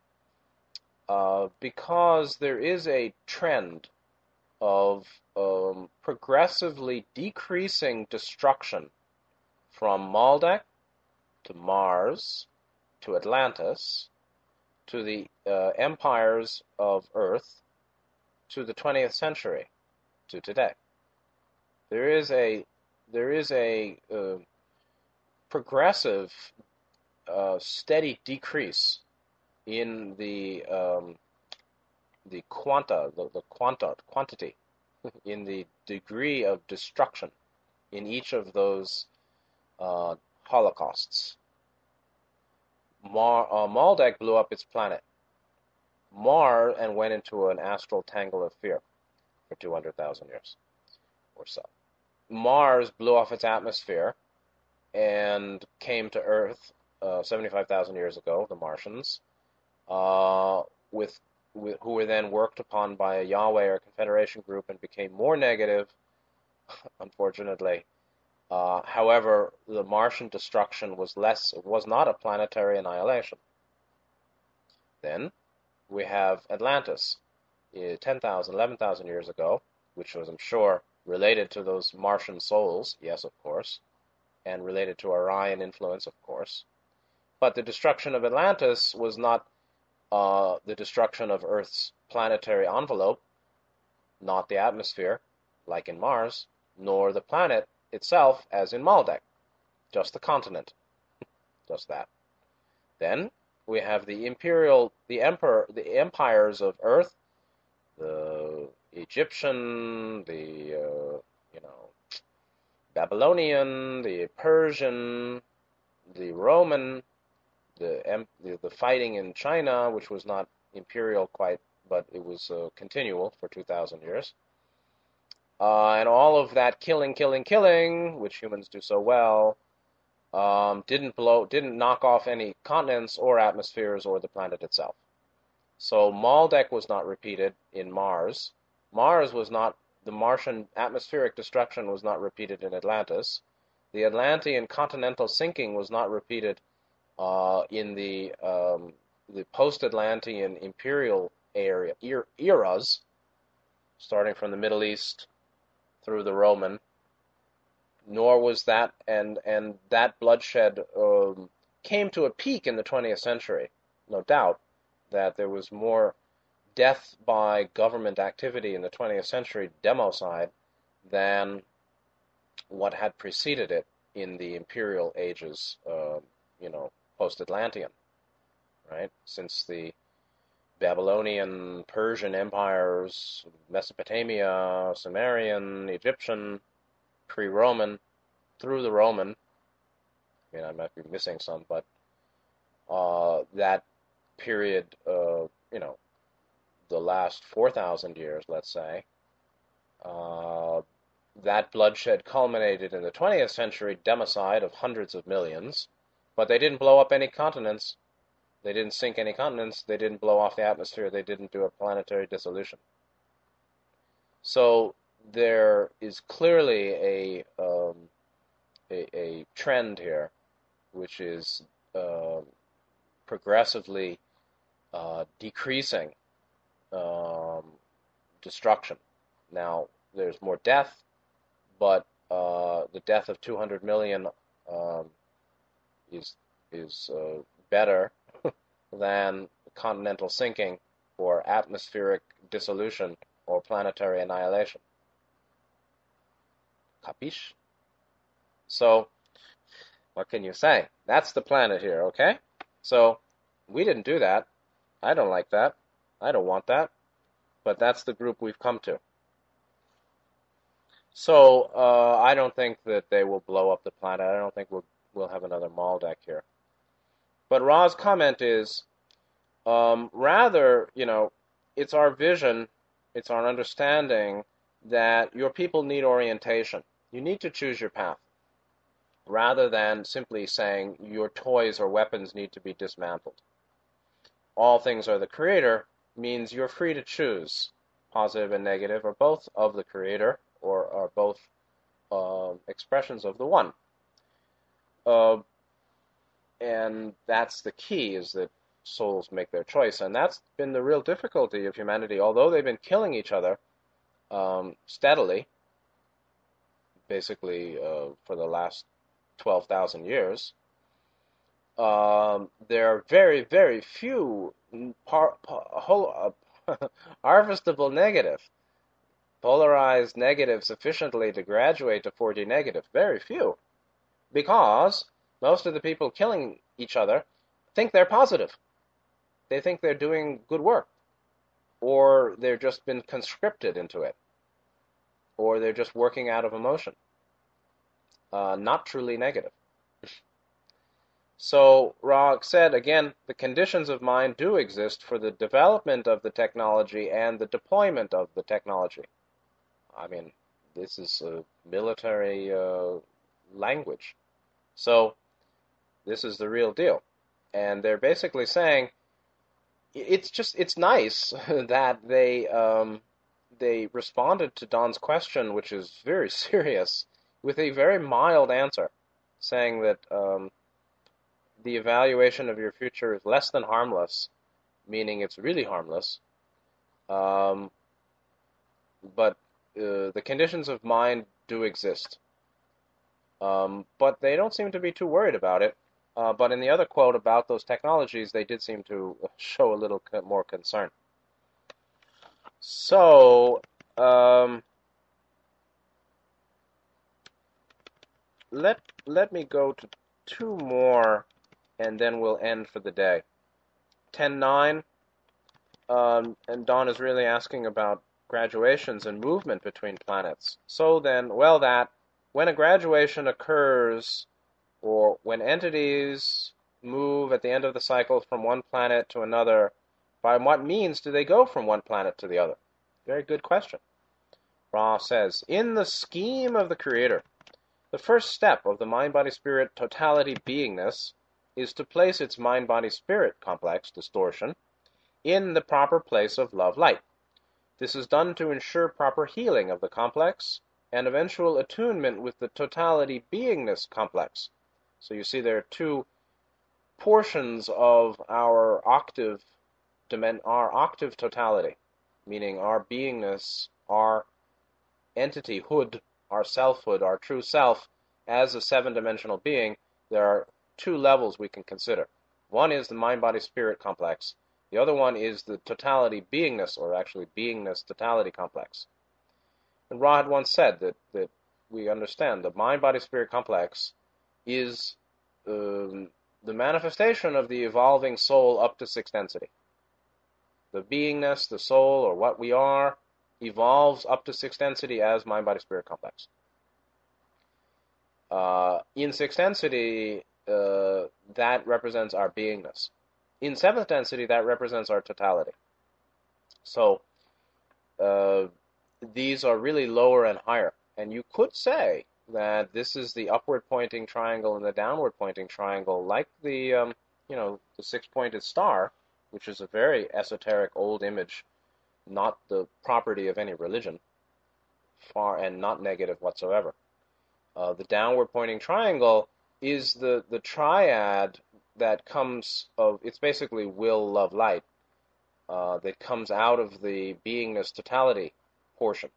uh, because there is a trend of um, progressively decreasing destruction from Maldek to Mars to Atlantis to the uh, empires of Earth to the 20th century to today. There is a there is a uh, progressive uh, steady decrease in the um, the quanta, the, the quanta quantity, in the degree of destruction in each of those uh, holocausts. Mar, uh, Maldek blew up its planet. Mar and went into an astral tangle of fear for 200,000 years or so. Mars blew off its atmosphere and came to Earth uh, 75,000 years ago, the Martians, uh, with, with, who were then worked upon by a Yahweh or Confederation group and became more negative, unfortunately. Uh, however, the Martian destruction was less was not a planetary annihilation. Then we have Atlantis, uh, 10,000, 11,000 years ago, which was, I'm sure, related to those Martian souls, yes, of course, and related to Orion influence, of course. But the destruction of Atlantis was not uh, the destruction of Earth's planetary envelope, not the atmosphere, like in Mars, nor the planet itself, as in Maldek, just the continent, just that. Then we have the imperial, the emperor, the empires of Earth, the Egyptian, the uh, you know Babylonian, the Persian, the Roman, the, the, the fighting in China, which was not imperial quite, but it was uh, continual for 2,000 years. Uh, and all of that killing, killing, killing, which humans do so well, um, didn't blow, didn't knock off any continents or atmospheres or the planet itself. So Maldek was not repeated in Mars. Mars was not the Martian atmospheric destruction was not repeated in Atlantis. The Atlantean continental sinking was not repeated uh, in the um, the post-Atlantean imperial area er, eras, starting from the Middle East through the Roman. Nor was that and and that bloodshed um, came to a peak in the 20th century, no doubt that there was more death by government activity in the 20th century democide than what had preceded it in the imperial ages, uh, you know, post-Atlantean, right? Since the Babylonian, Persian empires, Mesopotamia, Sumerian, Egyptian, pre-Roman, through the Roman. I mean, I might be missing some, but uh, that period, uh, you know, the last 4,000 years, let's say, uh, that bloodshed culminated in the 20th century democide of hundreds of millions, but they didn't blow up any continents. They didn't sink any continents. They didn't blow off the atmosphere. They didn't do a planetary dissolution. So there is clearly a um, a, a, trend here, which is uh, progressively uh, decreasing um, destruction. Now, there's more death, but uh, the death of 200 million um, is is uh, better than continental sinking or atmospheric dissolution or planetary annihilation. Capiche? So, what can you say? That's the planet here, okay? So, we didn't do that. I don't like that. I don't want that. But that's the group we've come to. So uh, I don't think that they will blow up the planet. I don't think we'll we'll have another Maldek here. But Ra's comment is, um, rather, you know, it's our vision, it's our understanding that your people need orientation. You need to choose your path, rather than simply saying your toys or weapons need to be dismantled. All things are the creator means you're free to choose positive and negative, or both of the creator, or are both uh, expressions of the one. Uh, and that's the key is that souls make their choice, and that's been the real difficulty of humanity. Although they've been killing each other um, steadily, basically uh, for the last twelve thousand years, um, there are very, very few par, par, whole, uh, harvestable negative, polarized negative sufficiently to graduate to 4D negative. Very few. Because most of the people killing each other think they're positive. They think they're doing good work. Or they've just been conscripted into it. Or they're just working out of emotion. Uh, not truly negative. So Ra said again, the conditions of mind do exist for the development of the technology and the deployment of the technology. I mean, this is a military uh, language. So This is the real deal. And they're basically saying it's just it's nice that they um, they responded to Don's question, which is very serious, with a very mild answer, saying that um, the evaluation of your future is less than harmless, meaning it's really harmless. Um, but uh, the conditions of mind do exist. Um, but they don't seem to be too worried about it. Uh, but in the other quote about those technologies, they did seem to show a little more concern. So, um, let let me go to two more, and then we'll end for the day. Ten nine, um, and Don is really asking about graduations and movement between planets. So then, well, that when a graduation occurs, or when entities move at the end of the cycle from one planet to another, by what means do they go from one planet to the other? Very good question. Ra says, in the scheme of the Creator, the first step of the mind body spirit totality beingness is to place its mind body spirit complex distortion in the proper place of love light. This is done to ensure proper healing of the complex and eventual attunement with the totality beingness complex. So you see there are two portions of our octave our octave totality, meaning our beingness, our entityhood, our selfhood, our true self, as a seven dimensional being, there are two levels we can consider. One is the mind body spirit complex, the other one is the totality beingness, or actually beingness totality complex. And Ra had once said that, that we understand the mind body spirit complex is um, the manifestation of the evolving soul up to sixth density. The beingness, the soul, or what we are, evolves up to sixth density as mind body spirit complex. Uh, in sixth density, uh, that represents our beingness. In seventh density, that represents our totality. So uh, these are really lower and higher. And you could say that this is the upward pointing triangle and the downward pointing triangle, like the um, you know the six pointed star, which is a very esoteric old image, not the property of any religion, far and not negative whatsoever. Uh, the downward pointing triangle is the the triad that comes of it's basically will, love, light uh, that comes out of the beingness totality portion,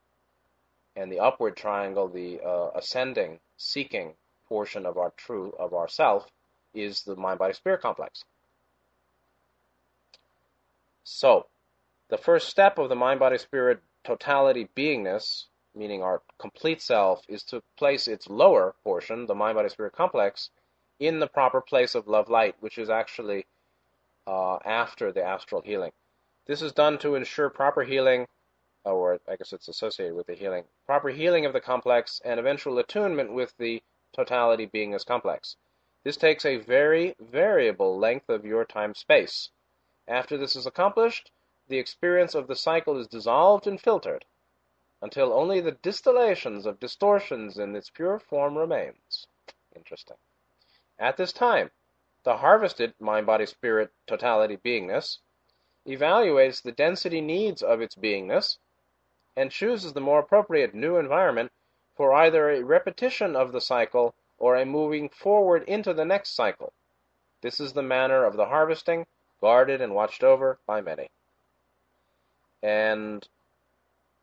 and the upward triangle, the uh, ascending, seeking portion of our true of our self, is the mind body spirit complex. So, the first step of the mind body spirit totality beingness, meaning our complete self, is to place its lower portion, the mind body spirit complex, in the proper place of love light, which is actually uh, after the astral healing. This is done to ensure proper healing, or I guess it's associated with the healing, proper healing of the complex and eventual attunement with the totality beingness complex. This takes a very variable length of your time space. After this is accomplished, the experience of the cycle is dissolved and filtered until only the distillations of distortions in its pure form remains. Interesting. At this time, the harvested mind body spirit totality beingness evaluates the density needs of its beingness and chooses the more appropriate new environment for either a repetition of the cycle or a moving forward into the next cycle. This is the manner of the harvesting, guarded and watched over by many. And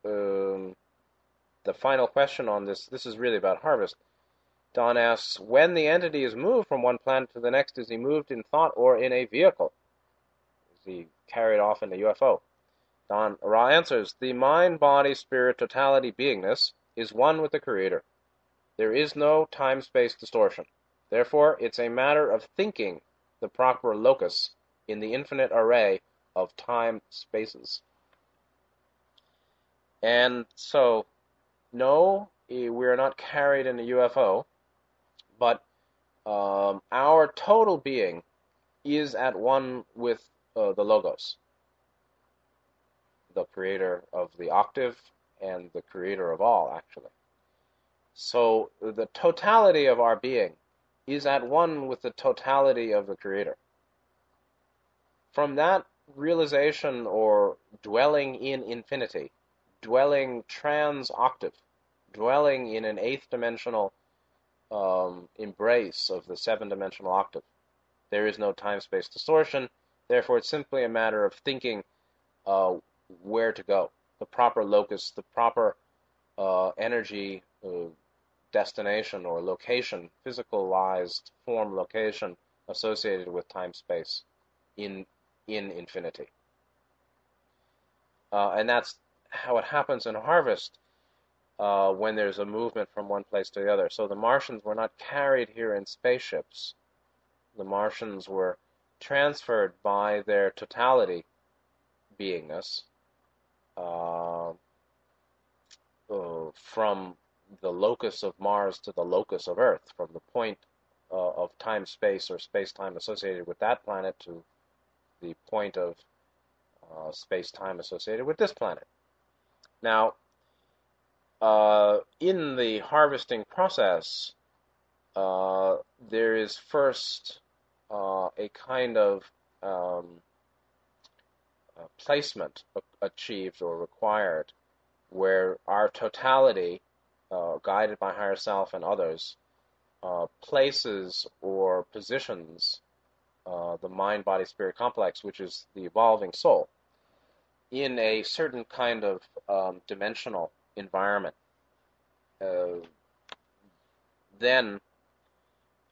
um, the final question on this this is really about harvest. Don asks, when the entity is moved from one planet to the next, is he moved in thought or in a vehicle? Is he carried off in a UFO? Don Ra answers, the mind, body, spirit, totality, beingness is one with the Creator. There is no time-space distortion. Therefore, it's a matter of thinking the proper locus in the infinite array of time spaces. And so, no, we're not carried in a UFO but um, our total being is at one with uh, the Logos, the creator of the octave and the creator of all, actually. So the totality of our being is at one with the totality of the Creator. From that realization or dwelling in infinity, dwelling trans octave, dwelling in an eighth dimensional um, embrace of the seven dimensional octave. There is no time space distortion, therefore, it's simply a matter of thinking uh, where to go, the proper locus, the proper uh, energy uh, destination or location, physicalized form location associated with time space in in infinity. Uh, and that's how it happens in harvest uh, when there's a movement from one place to the other. So the Martians were not carried here in spaceships. The Martians were transferred by their totality beingness from the locus of Mars to the locus of Earth, from the point uh, of time space or space time associated with that planet to the point of uh, space time associated with this planet. Now, uh, in the harvesting process, uh, there is first uh, a kind of um, placement achieved or required where our totality, uh, guided by higher self and others, uh, places or positions uh, the mind body spirit complex, which is the evolving soul, in a certain kind of um, dimensional environment. Uh, then,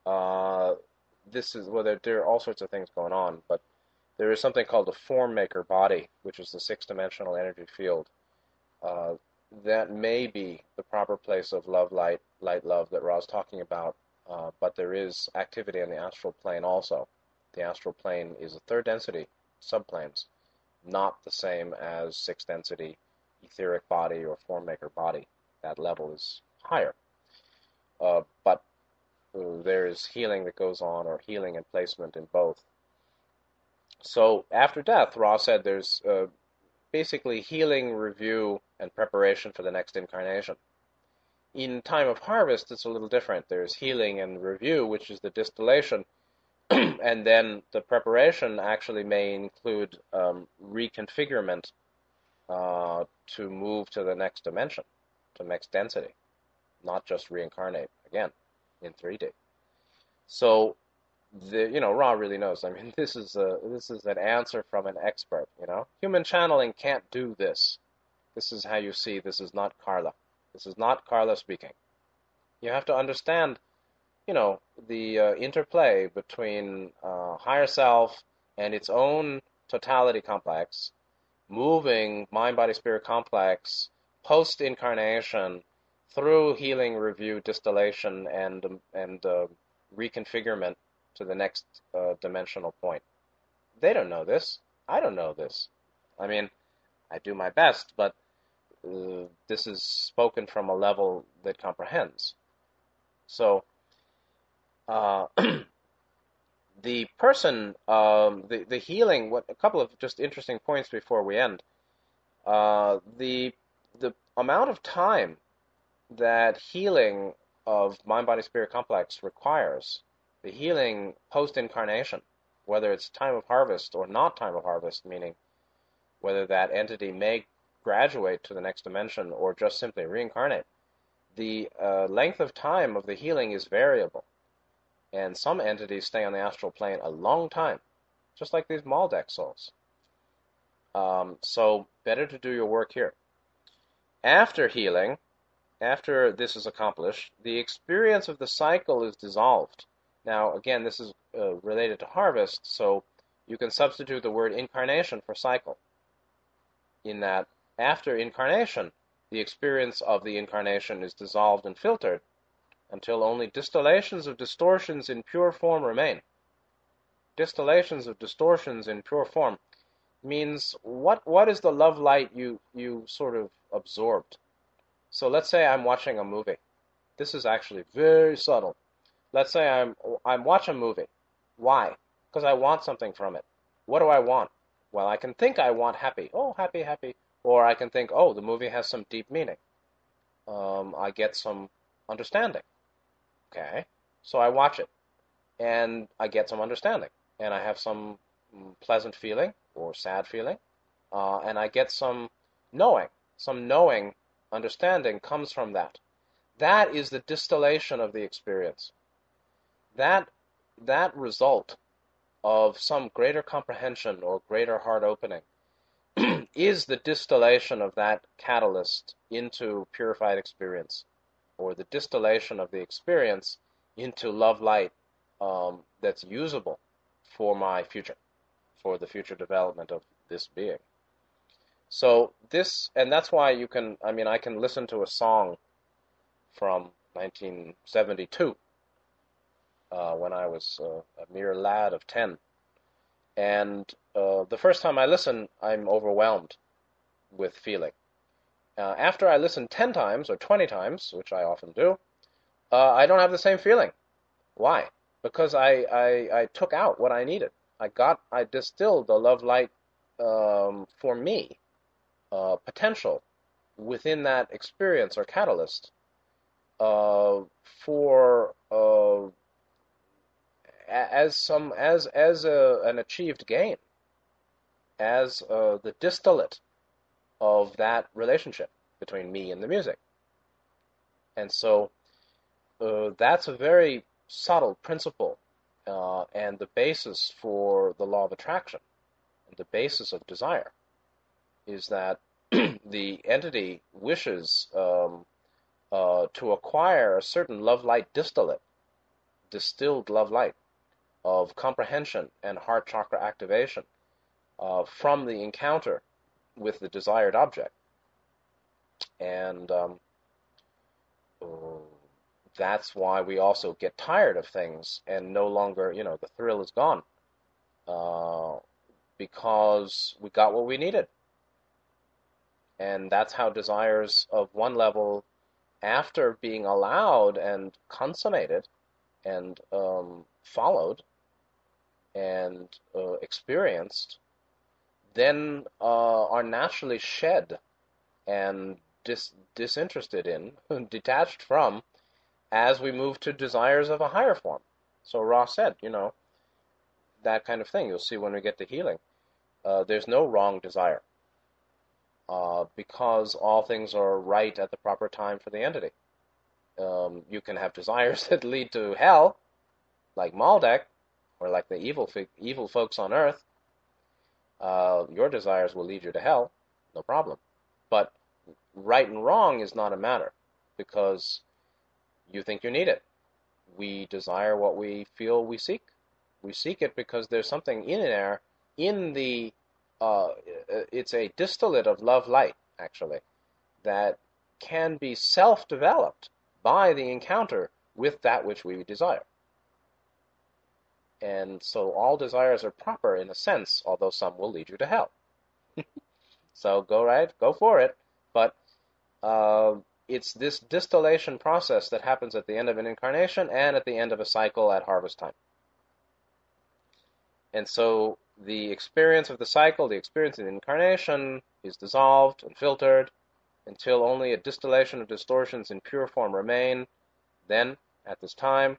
uh, this is well, there, there, are all sorts of things going on, but there is something called a form maker body, which is the six dimensional energy field. Uh, that may be the proper place of love, light, light, love that Ra's talking about, uh, but there is activity in the astral plane also. The astral plane is a third density subplanes, not the same as sixth density etheric body or form maker body. That level is higher. Uh, but uh, there is healing that goes on, or healing and placement in both. So after death, Ra said there's uh, basically healing, review, and preparation for the next incarnation. In time of harvest, it's a little different. There's healing and review, which is the distillation, and then the preparation actually may include um, reconfigurement uh, to move to the next dimension, to next density, not just reincarnate again in 3D. So, the you know Ra really knows. I mean, this is a this is an answer from an expert. You know, human channeling can't do this. This is how you see. This is not Carla. This is not Carla speaking. You have to understand you know, the uh, interplay between uh, higher self and its own totality complex, moving mind body spirit complex post incarnation through healing, review, distillation, and um, and uh, reconfigurement to the next uh, dimensional point. They don't know this. I don't know this. I mean, I do my best, but uh, this is spoken from a level that comprehends. So uh, the person, um, the the healing. What a couple of just interesting points before we end. Uh, the the amount of time that healing of mind body spirit complex requires, the healing post incarnation, whether it's time of harvest or not time of harvest, meaning whether that entity may graduate to the next dimension or just simply reincarnate, the uh, length of time of the healing is variable. And some entities stay on the astral plane a long time, just like these Maldek souls. Um, so better to do your work here. After healing, after this is accomplished, the experience of the cycle is dissolved. Now, again, this is uh, related to harvest, so you can substitute the word incarnation for cycle. In that, after incarnation, the experience of the incarnation is dissolved and filtered, until only distillations of distortions in pure form remain. Distillations of distortions in pure form means what what is the love light you you sort of absorbed? So let's say I'm watching a movie. This is actually very subtle. Let's say I'm I'm watching a movie. Why? Because I want something from it. What do I want? Well, I can think I want happy. Oh, happy, happy. Or I can think, oh, the movie has some deep meaning. Um, I get some understanding. Okay, so I watch it. and I get some understanding, and I have some mm, pleasant feeling or sad feeling, uh, and I get some knowing. Some knowing, understanding comes from that. That is the distillation of the experience. That that result of some greater comprehension or greater heart opening is the distillation of that catalyst into purified experience, or the distillation of the experience into love light um, that's usable for my future, for the future development of this being. So this, and that's why you can, I mean, I can listen to a song from 1972 uh, when I was uh, a mere lad of 10. And uh, the first time I listen, I'm overwhelmed with feeling. Uh, after I listen 10 times or 20 times, which I often do, uh, I don't have the same feeling. Why? Because I, I, I, took out what I needed. I got, I distilled the love light um, for me potential within that experience or catalyst for as some as as a, an achieved gain, as uh, the distillate of that relationship between me and the music. And so uh, that's a very subtle principle uh, and the basis for the law of attraction and the basis of desire is that the entity wishes um, uh, to acquire a certain love light distillate, distilled love light of comprehension and heart chakra activation uh, from the encounter with the desired object. And um, that's why we also get tired of things and no longer, you know, the thrill is gone uh, because we got what we needed. And that's how desires of one level, after being allowed and consummated and um, followed and uh, experienced, then uh, are naturally shed and dis- disinterested in, detached from, as we move to desires of a higher form. So Ra said, you know, that kind of thing. You'll see when we get to healing. Uh, there's no wrong desire uh, because all things are right at the proper time for the entity. Um, you can have desires that lead to hell, like Maldek, or like the evil evil folks on earth. Uh, your desires will lead you to hell, no problem. But right and wrong is not a matter because you think you need it. We desire what we feel we seek. We seek it because there's something in there, in the, uh, it's a distillate of love light, actually, that can be self developed by the encounter with that which we desire. And so all desires are proper in a sense, although some will lead you to hell. so go right, go for it. But uh, it's this distillation process that happens at the end of an incarnation and at the end of a cycle at harvest time. And so the experience of the cycle, the experience of the incarnation, is dissolved and filtered until only a distillation of distortions in pure form remain. Then, at this time,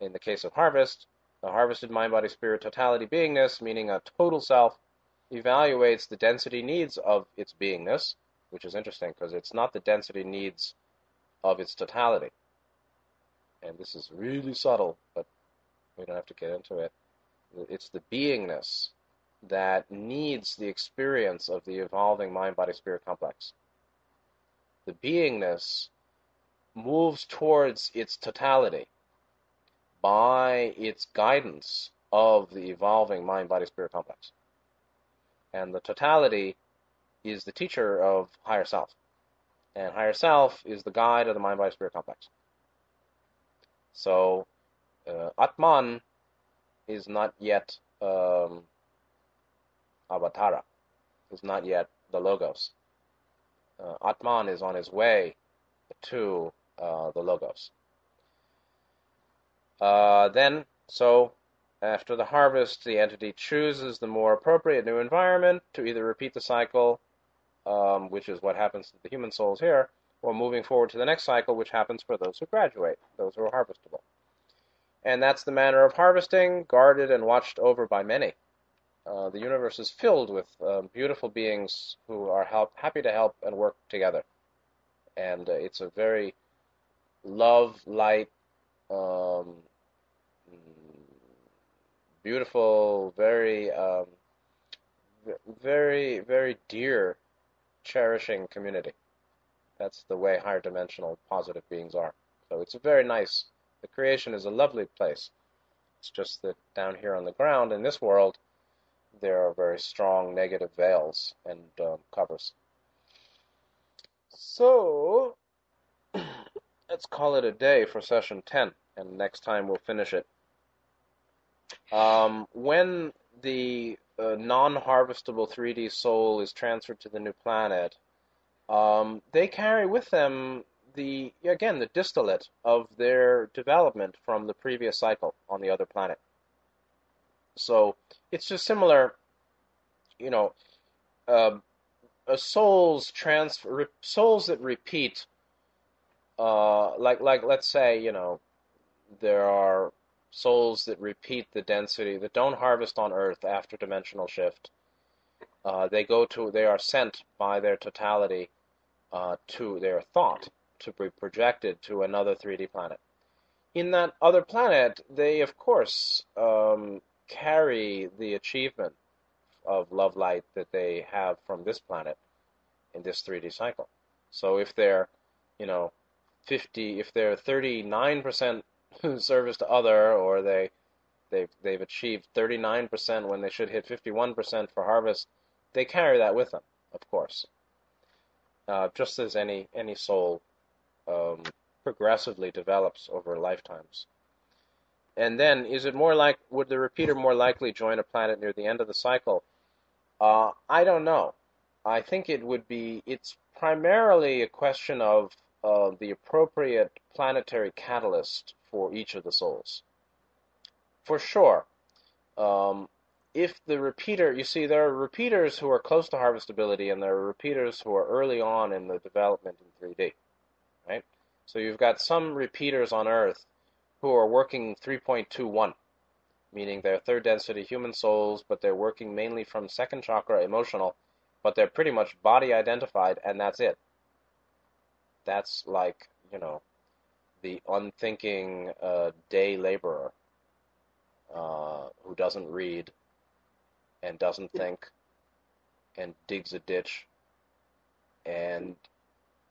in the case of harvest, the harvested mind, body, spirit totality beingness, meaning a total self, evaluates the density needs of its beingness which is interesting because it's not the density needs of its totality. And this is really subtle, but we don't have to get into it. It's the beingness that needs the experience of the evolving mind body spirit complex. The beingness moves towards its totality by its guidance of the evolving mind body spirit complex. And the totality is the teacher of higher self. And higher self is the guide of the mind body spirit complex. So, uh, Atman is not yet um, Avatara, is not yet the Logos. Uh, Atman is on his way to uh, the Logos. Uh, then, so after the harvest, the entity chooses the more appropriate new environment to either repeat the cycle um, which is what happens to the human souls here, or moving forward to the next cycle, which happens for those who graduate, those who are harvestable. And that's the manner of harvesting, guarded and watched over by many. Uh, the universe is filled with um, beautiful beings who are help, happy to help and work together. And uh, it's a very love, light, um, beautiful, very, um, very, very dear, cherishing community. That's the way higher dimensional positive beings are. So it's a very nice, the creation is a lovely place. It's just that down here on the ground in this world, there are very strong negative veils and um, covers. So, let's call it a day for session 10, and next time we'll finish it. Um, when the uh, non-harvestable 3D soul is transferred to the new planet, um, they carry with them the again the distillate of their development from the previous cycle on the other planet. So it's just similar, you know, uh, a soul's transfer souls that repeat. Uh, like like let's say you know there are souls that repeat the density that don't harvest on Earth after dimensional shift. Uh, they go to they are sent by their totality uh, to their thought to be projected to another 3D planet. In that other planet, they of course um, carry the achievement of love light that they have from this planet in this 3D cycle. So if they're, you know, 50, if they're 39% service to other, or they they've they've achieved 39% when they should hit 51% for harvest, they carry that with them, of course. Uh, just as any any soul um, progressively develops over lifetimes. And then, is it more like would the repeater more likely join a planet near the end of the cycle? Uh, I don't know. I think it would be. It's primarily a question of the appropriate planetary catalyst for each of the souls. For sure, um, if the repeater, you see, there are repeaters who are close to harvestability, and there are repeaters who are early on in the development in 3D, right? So you've got some repeaters on Earth who are working 3.21, meaning they're third density human souls, but they're working mainly from second chakra emotional, but they're pretty much body identified, and that's it. That's like, you know, the unthinking uh, day laborer uh, who doesn't read and doesn't think and digs a ditch and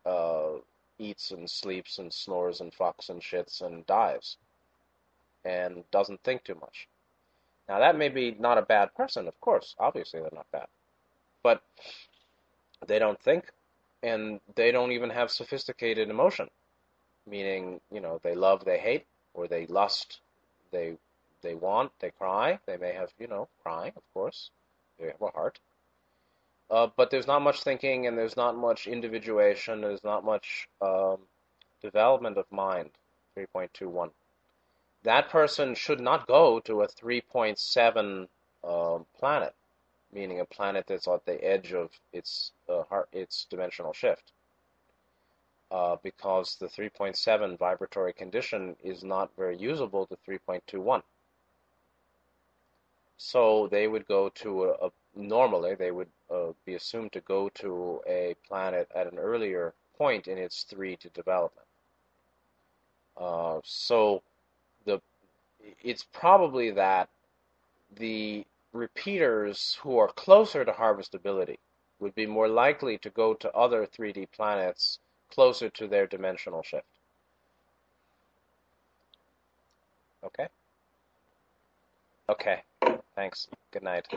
uh, eats and sleeps and snores and fucks and shits and dies and doesn't think too much. Now that may be not a bad person, of course. Obviously they're not bad. But they don't think and they don't even have sophisticated emotion meaning you know they love, they hate, or they lust, they they want, they cry. They may have you know crying, of course. They have a heart. Uh, but there's not much thinking, and there's not much individuation. There's not much um, development of mind. 3.21. That person should not go to a 3.7 uh, planet, meaning a planet that's at the edge of its uh, heart, its dimensional shift uh, because the 3.7 vibratory condition is not very usable to 3.21. So they would go to a, a normally they would uh, be assumed to go to a planet at an earlier point in its 3 to development. Uh, so the it's probably that the repeaters who are closer to harvestability would be more likely to go to other 3D planets closer to their dimensional shift. Okay? Okay. Thanks. Good night.